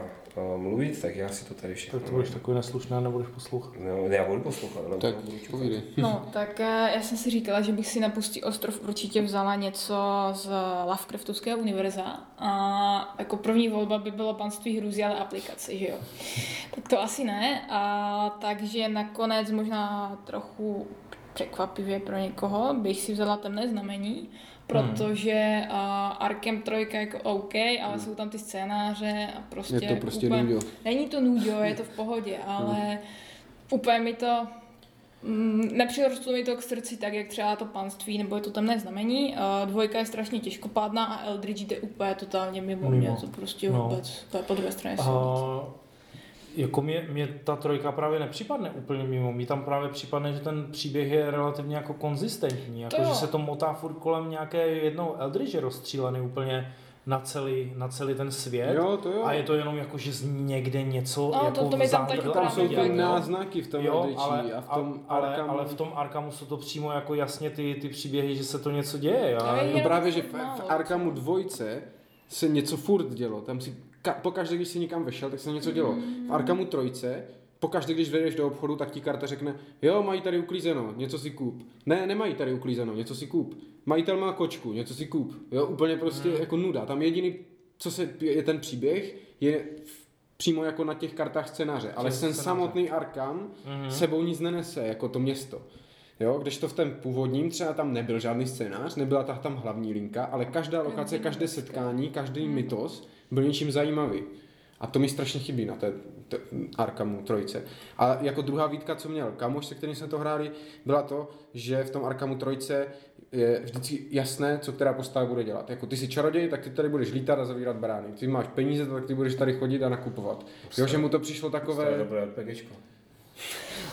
mluvit, tak já si to tady všechno... Tak to budeš takový neslušný a nebudeš poslouchat. No, já budu poslouchat, ale Tak budu. No, tak eh, já jsem si říkala, že bych si na Pustý ostrov určitě vzala něco z Lovecraftovského univerza. A jako první volba by bylo panství hrůzy, ale aplikace, že jo. Tak to asi ne. A takže nakonec možná trochu překvapivě pro někoho bych si vzala temné znamení, protože uh, Arkem 3 jako OK, ale jsou tam ty scénáře a prostě... Je to prostě úplně, nudio. Není to nudio, je to v pohodě, ale úplně mi to Mm, nepřirostlo mi to k srdci tak, jak třeba to panství, nebo je to temné znamení. Uh, dvojka je strašně těžkopádná a Eldridge jde úplně totálně mimo, Mimo. mě, to prostě No. vůbec, to je po druhé straně silnice. Jako mě, mě ta trojka právě nepřipadne úplně mimo. Mně tam právě připadne, že ten příběh je relativně jako konzistentní. Jako, To že se to motá furt kolem nějaké jednou Eldridge rozstřílený úplně na celý, na celý ten svět. Jo, to jo. A je to jenom jako, že z někde něco No, jako to- to mi tam taky a Tam jsou ty tak, jo. náznaky v tom Jo, Eldritchi ale, a v tom ale, Arkhamu. ale v tom Arkamu jsou to přímo jako jasně ty, ty příběhy, že se to něco děje. To A, je No jenom právě, že v, v Arkhamu dvojce se něco furt dělo. Tam si, ka, pokaždé, když si někam vešel, tak se něco dělo. V Arkhamu trojce, pokaždé, když vejdeš do obchodu, tak ti karta řekne, jo, mají tady uklízeno, něco si koup. Ne, nemají tady uklízeno, něco si koup. Majitel má kočku, něco si koup. Jo, úplně prostě jako nuda. Tam jediný, co se, je ten příběh, je v- přímo jako na těch kartách scénáře. Ale ten scénáře. samotný Arkham Mhm. sebou nic nenese, jako to město. Jo, když to v tom původním třeba tam nebyl žádný scénář, nebyla ta tam hlavní linka, ale každá lokace, každé setkání, každý mytos byl něčím zajímavý. A to mi strašně chybí na té, Arkhamu trojce. A jako druhá výtka, co měl kamoš, se kterým jsme to hráli, byla to, že v tom Arkhamu trojce je vždycky jasné, co která postava bude dělat. Jako ty jsi čaroděj, tak ty tady budeš lítat a zavírat brány. Ty máš peníze, tak ty budeš tady chodit a nakupovat. Jo, že mu to přišlo To je takové, dobré RPGčko.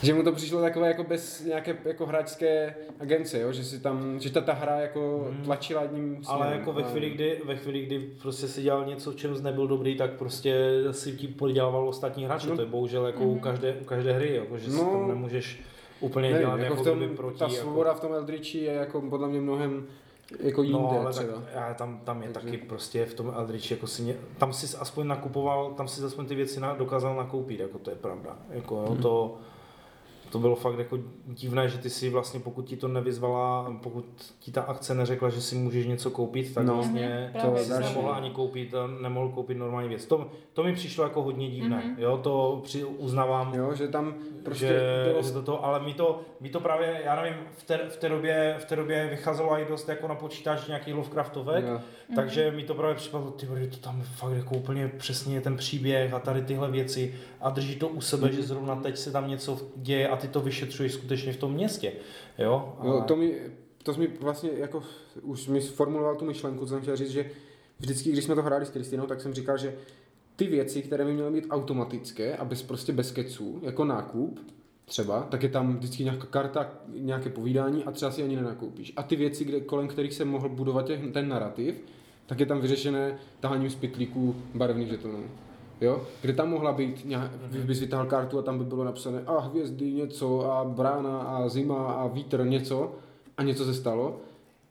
Že mu to přišlo takové jako bez nějaké jako hráčské agence, jo? že si tam, že ta, ta hra jako tlačila jedním Ale směrem. jako ve chvíli, kdy, ve chvíli, kdy prostě si dělal něco, v čem nebyl dobrý, tak prostě si ti podělával ostatní hráči. No. To je bohužel jako u, každé, u každé hry, jako, že si No. tam nemůžeš úplně Nevím, dělat jako jako, v tom, proti. ta jako, svoboda v tom Eldritchi je jako podle mě mnohem jako jinde No, ale třeba. tak, já, tam, tam je Takže- taky prostě v tom Eldritch, jako si ně, tam si aspoň nakupoval, tam si aspoň ty věci na, dokázal nakoupit, jako to je pravda. Jako, jo, Mhm. to, to bylo fakt jako divné, že ty si vlastně, pokud ti to nevyzvala, pokud ti ta akce neřekla, že si můžeš něco koupit, tak No. vlastně Mhm, to jsi další. nemohla ani koupit, nemohl koupit normální věc. To, to mi přišlo jako hodně divné, Mhm. jo, to při, uznávám, Jo, že tam prostě že, bylo... že to, to, ale mi to, mi to právě, já nevím, v té, v té, době, v té době vycházelo i dost jako na počítač nějakých Lovecraftovek, Jo. takže mi to právě připadlo, ty to tam fakt jako úplně přesně je ten příběh a tady tyhle věci a drží to u sebe, že zrovna teď se tam něco děje a ty to vyšetřuješ skutečně v tom městě, jo? Jo, to mi, to jsi mi vlastně jako, už mi sformuloval tu myšlenku, co jsem chtěl říct, že vždycky, když jsme to hráli s Kristinou, tak jsem říkal, že ty věci, které by měly být automatické a bez, prostě bez keců, jako nákup, třeba, tak je tam vždycky nějaká karta, nějaké povídání a třeba si ani nenakoupíš. A ty věci, kde, kolem kterých se mohl budovat ten narrativ, tak je tam vyřešené taháním z pytlíků barevných žetonů. Jo? Kde tam mohla být, nějak, bys vytáhl kartu a tam by bylo napsané a hvězdy něco a brána a zima a vítr něco a něco se stalo.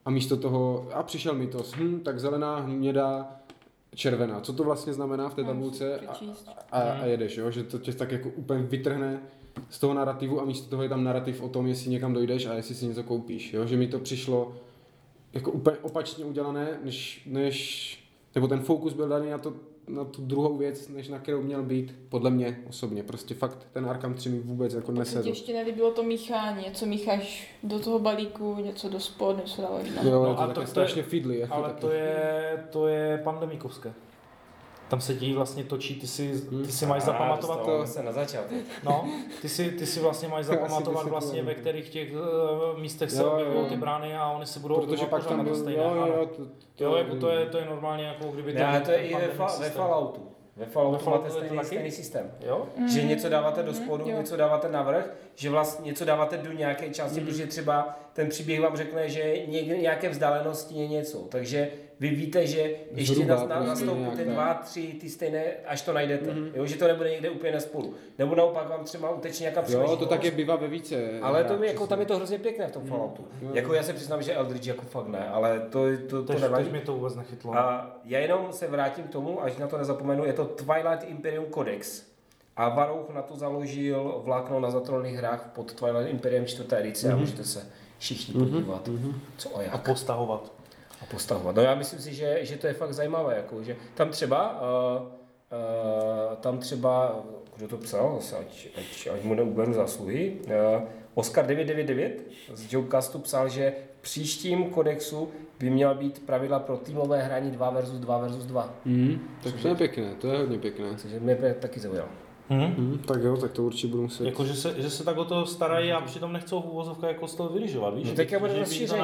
A místo toho, a přišel mi to, hm, tak zelená, hnědá, červená. Co to vlastně znamená v té No, tabulce? A, a, a jedeš, jo? že to tě tak jako úplně vytrhne z toho narrativu a místo toho je tam narrativ o tom, jestli někam dojdeš a jestli si něco koupíš. Jo? Že mi to přišlo jako úplně opačně udělané, než, než nebo ten fokus byl daný na, to, na tu druhou věc, než na kterou měl být, podle mě osobně. Prostě fakt ten Arkham 3 mi vůbec jako nesedl. ještě nelíbilo to míchání, něco mícháš do toho balíku, něco do spod, něco dáváš na... Jo, No je to a to- to je- strašně fidly. Jako Ale to je, to je pandemikovské. Tam se dějí vlastně točí, ty si, ty si máš zapamatovat to se na začátek. No, ty si, ty si vlastně máš zapamatovat vlastně, ve kterých těch uh, místech se objevují ty brány a oni se budou Protože pak tam na to stejné. jo, jo, to, to, Jo, jako to je, to je normálně jako kdyby Ne, ale to je ten i ve. Falloutu. Ve Falloutu Ve Falloutu máte je to stejný, stejný systém. Jo? Že něco dáváte do spodu, jo. něco dáváte navrh, že vlastně něco dáváte do nějaké části, protože třeba ten příběh vám řekne, že někde nějaké vzdálenosti je něco. Takže vy víte, že ještě Zhruba na, na, nastoupíte dva, tři, ty stejné, až to najdete. Jo, že to nebude někde úplně na spolu. Nebo naopak vám třeba uteče nějaká Jo, příležitost. to také bývá ve více. Ale to mi, jako, tam je to hrozně pěkné v tom Falloutu. Jako já se přiznám, že Eldridge jako fakt ne, ale to, to, to, Tež, nevadí. tež mě to vůbec nechytlo. A já jenom se vrátím k tomu, až na to nezapomenu, je to Twilight Imperium Codex. A Varouch na to založil vlákno na zatrolných hrách pod Twilight Imperium 4. edice a můžete se všichni podívat, co a A jak postahovat. A postavovat. No já myslím si, že, že to je fakt zajímavé, jako, že tam třeba, uh, uh, tam třeba, kdo to psal, ať, ať, ať mu neuberu zásluhy, uh, Oscar 999 z Jokecastu psal, že v příštím kodexu by měla být pravidla pro týmové hraní 2 versus 2 versus 2. Mhm, tak to je pěkné, to je hodně pěkné. Což mě taky zaujalo. Hm? Mhm, tak jo, tak to určitě budu muset. Jako, že se, že se tak o to starají a přitom nechcou v úvozovkách jako z toho vyližovat, víš? No by ti to rozšíření.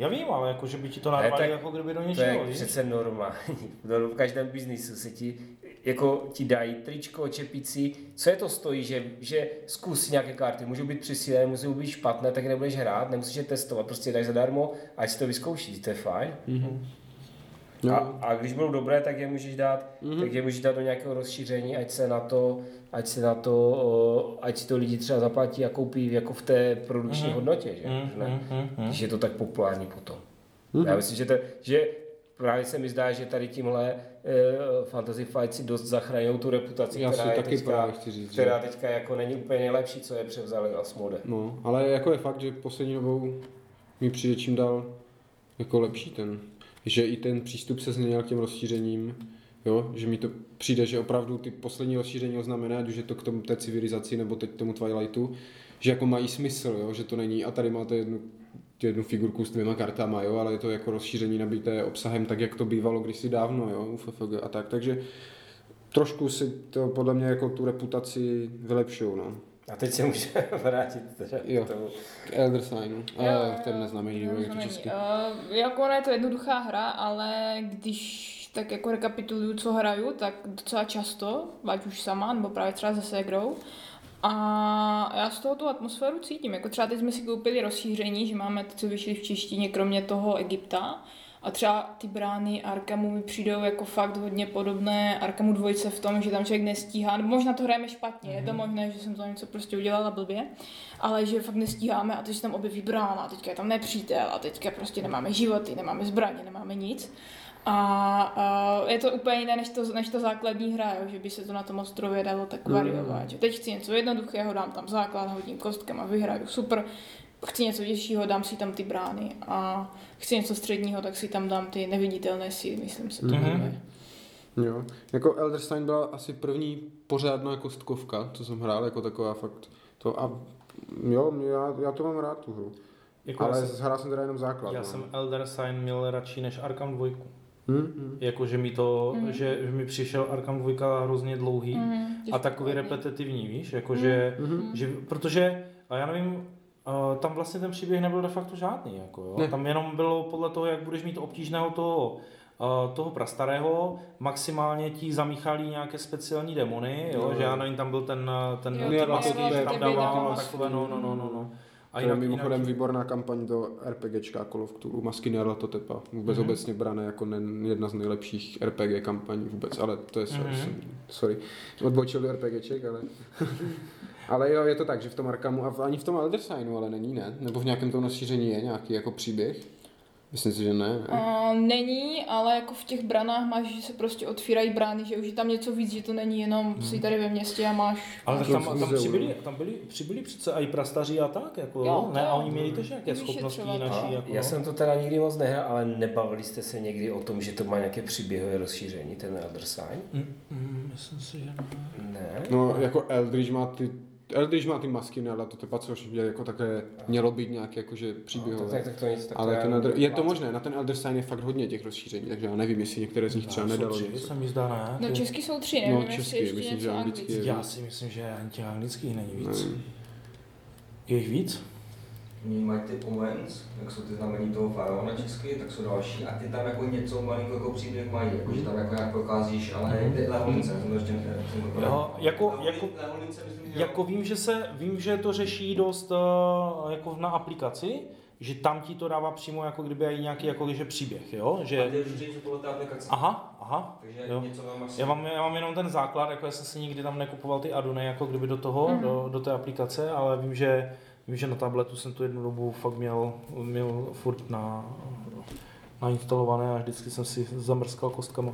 Já vím, ale jako, že by ti to narvali tak jako kdyby do To něčeho, je víš? přece normální. No, V každém biznisu se ti, jako ti dají tričko, čepici, co je to stojí, že, že zkus nějaké karty, můžou být přesílené, můžou být špatné, tak nebudeš hrát, nemusíš je testovat, prostě dáš zadarmo, ať si to vyzkoušíš, to je fajn. Jo. A, a když budou dobré, tak je můžeš dát, Mhm. tak je můžeš dát do nějakého rozšíření, ať se na to, ať se na to, ať si to lidi třeba zaplatí a koupí jako v té produkční Mhm. hodnotě, že? Hm, ne? hm, hm, hm. Když je to tak populární potom. Já myslím, že, to, že právě se mi zdá, že tady tímhle uh, Fantasy Fight si dost zachraňují tu reputaci, Já která, je taky teďka, právě chci říct, že- která teďka jako není úplně nejlepší, co je převzali Asmode. No, ale jako je fakt, že poslední dobou mi přijde čím dál jako lepší ten, že i ten přístup se změnil k těm rozšířením, jo, že mi to přijde, že opravdu ty poslední rozšíření znamená, ať už je to k tomu té civilizaci nebo teď tomu Twilightu, že jako mají smysl, jo, že to není a tady máte jednu jednu figurku s dvěma kartama, jo, ale je to jako rozšíření nabité obsahem, tak jak to bývalo kdysi dávno, jo, u FFG a tak, takže trošku si to podle mě jako tu reputaci vylepšou, no. A teď se můžeme vrátit teda Jo. k tomu. K Elder Signu, jo, ten neznamení, nebo jak to česky. Uh, jako ona je to jednoduchá hra, ale když tak jako rekapituluju, co hraju, tak docela často, ať už sama, nebo právě třeba se Segrou. A já z toho tu atmosféru cítím. Jako třeba teď jsme si koupili rozšíření, že máme to, co vyšli v češtině, kromě toho Egypta. A třeba ty brány Arkamu mi přijdou jako fakt hodně podobné Arkamu dvojce v tom, že tam člověk nestíhá, nebo možná to hrajeme špatně, je to možné, že jsem to něco prostě udělala blbě, ale že fakt nestíháme a teď se tam objeví brána, a teďka je tam nepřítel a teďka prostě nemáme životy, nemáme zbraně, nemáme nic. A, a je to úplně jiné než to, než ta základní hra, jo, že by se to na tom ostrově dalo tak variovat. Že teď chci něco jednoduchého, dám tam základ, hodím kostkama, vyhraju, super. Chci něco těžšího, dám si tam ty brány. A chci něco středního, tak si tam dám ty neviditelné síly, myslím se to Mhm. jmenuje. Jo. Jako Elder Sign byla asi první pořádná kostkovka, co jsem hrál, jako taková fakt. To a jo, mě- já, já to mám rád tu hru. Jako Ale jsem, hrál jsem teda jenom základ. já no. jsem Elder Sign měl radši než Arkham 2. Hm, hm. Jako, že mi to, že, že mi přišel Arkham 2 hrozně dlouhý Mhm, a takový repetitivní, víš, jako, že, že, protože, a já nevím, a tam vlastně ten příběh nebyl de facto žádný, jako, jo. Ne. tam jenom bylo podle toho, jak budeš mít obtížného toho, a, toho prastarého, maximálně ti zamíchali nějaké speciální demony, jo, Jo. že já nevím, tam byl ten, ten, Jo, ten ty tam dával, takové, no, no, no, no, no. A to je mimochodem výborná kampaň do RPGčka Call of Cthulhu, Masky Nyarlathotepa. Vůbec Mhm. obecně brané jako ne, jedna z nejlepších RPG kampaní vůbec, ale to je sorry, Mhm. jsem, sorry. odbočil do RPGček, ale... ale jo, je to tak, že v tom Arkamu, a v- ani v tom Elder Signu, ale není, ne? Nebo v nějakém tom rozšíření je nějaký jako příběh? Myslím si, že ne. ne? A není, ale jako v těch branách máš, že se prostě otvírají brány, že už je tam něco víc, že to není jenom si tady ve městě a máš... Ale tam, tam, muzeu, přibyli, tam byli, přibyli přece i prastaři a tak, jako, Jo, ne, a oni měli tež nějaké schopnosti naší, jako, Já jsem to teda nikdy moc nehrál, ale nebavili jste se někdy o tom, že to má nějaké příběhové rozšíření, ten Elder Sign? Mm, mm, myslím si, že ne. Ne? No, jako Eldridge má ty Eldridge má ty masky, ne, ale to tepa, co je jako také mělo být nějaké jakože Tak, příběhové. tak, tak to nic, tak to ale ten nevím. Elder, je to možné, na ten Elder Sign je fakt hodně těch rozšíření, takže já nevím, jestli některé z nich třeba nedalo tři, se mi zdá, ne? No český jsou tři, No, nevím, jestli český, ještě myslím, že anglický anglický. je- Já si myslím, že ani těch anglických není víc. Je jich víc? Mají ty omens, jak jsou ty znamení toho faraona česky, tak jsou další a ty tam jako něco malinko jako příběh mají, jako že tam jako nějak prokázíš, ale ty leholnice, jsem to ještě ne, jsem to Jo, jako- jako- myslím, Jako vím, že se, vím, že to řeší dost uh, jako na aplikaci, že tam ti to dává přímo jako kdyby i nějaký jako že příběh, jo? a Že, říct, podle té aplikace. aha, aha, Takže jo. něco tam asi... Já mám, já mám jenom ten základ, jako já jsem si nikdy tam nekupoval ty aduny jako kdyby do toho, Mhm. do, do té aplikace, ale vím, že vím, že na tabletu jsem tu jednu dobu fakt měl, měl furt na, nainstalované a vždycky jsem si zamrskal kostkama.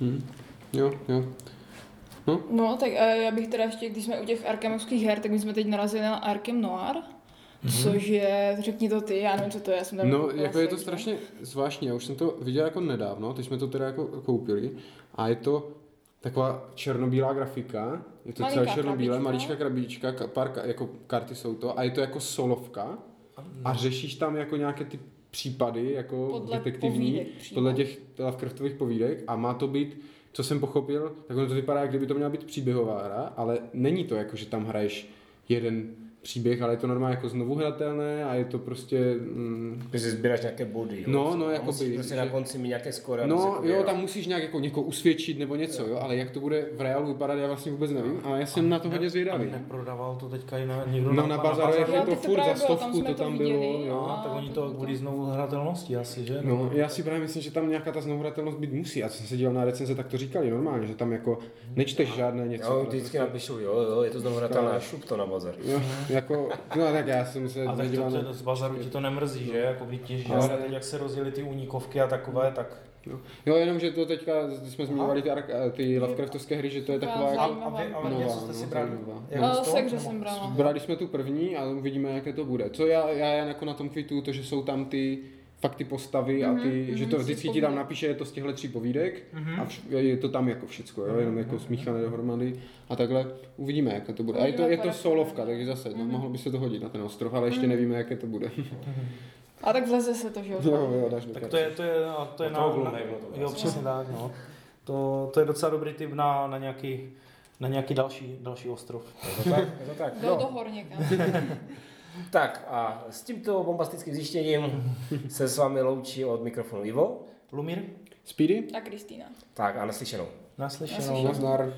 Hm. Jo, jo. No, tak a já bych teda ještě, když jsme u těch arkamovských her, tak my jsme teď narazili na Arkham Noir, což je, řekni to ty, já nevím, co to je, já jsem tam No, koukala jako je to strašně zvláštní, já už jsem to viděl jako nedávno, teď jsme to teda jako koupili a je to taková černobílá grafika, je to celé černobílé, krabička. maličká krabička, ka- pár ka- jako karty jsou to. A je to jako solovka. A řešíš tam jako nějaké ty případy jako Podle detektivní, povídek přímo. podle těch Lovecraftových povídek. A má to být, co jsem pochopil, tak ono to vypadá, jak kdyby to měla být příběhová hra, ale není to jako, že tam hraješ jeden příběh, ale je to normálně jako znovu hratelné a je to prostě... Mm, Takže sbíráš nějaké body. Jo? No, no, A jakoby, musíš prostě že- na konci mít nějaké skóre. No jako jo, tam musíš nějak jako někoho usvědčit nebo něco, jo, ale jak to bude v reálu vypadat, já vlastně vůbec nevím, ale já jsem na to hodně zvědavý. A neprodával to teďka i na, někdo No na bazaru Jo, je to furt za stovku, to tam viděli, bylo, no. jo. No, tak oni to kvůli znovu hratelnosti asi, že? No, já si právě myslím, že tam nějaká ta znovuhratelnost být musí. A co jsem se díval na recenze, tak to říkali normálně, že tam jako nečteš žádné něco. Jo, vždycky prostě- napíšu, jo, jo, je to znovu hratelné, a šup to na bazar. Jako, no tak já jsem se A tak to, na... to, z bazaru ti to nemrzí, že? Jako když ti, že Ale- teď, jak se rozjeli ty únikovky a takové, tak... Jo, jenom, že to teďka, když jsme zmiňovali ty, ark- ty Lovecraftovské hry, že to je taková jako... a, vy, ale Nová, něco jste no, si brali? No, sekře jsem brala. Brali jsme tu první a uvidíme, jaké to bude. Co já, já jen jako na tom kvitu, to, že jsou tam ty fakt ty postavy a ty, Mhm, že mhm, to vždycky ti tam napíše, je to z těchto tří povídek Mhm. a vš- je to tam jako všecko, jo, jenom jako smíchané dohromady a takhle uvidíme, jaké to bude. A je to, je to jak solovka, takže zase, no, Mhm. mohlo by se to hodit na ten ostrov, ale ještě nevíme, jaké to bude. A tak vleze se to, že jo? jo, jo, dáš do Tak to je, to je, a to je Na na, to jo, přesně tak, no. To, to je docela dobrý tip na, na nějaký, na nějaký další, další ostrov. Je to tak? Je to tak? Do, do No. hor někam. Tak a s tímto bombastickým zjištěním se s vámi loučí od mikrofonu Ivo. Lumír, Speedy? A Kristýna. Tak a naslyšenou. naslyšenou. Naslyšenou. Nazdar.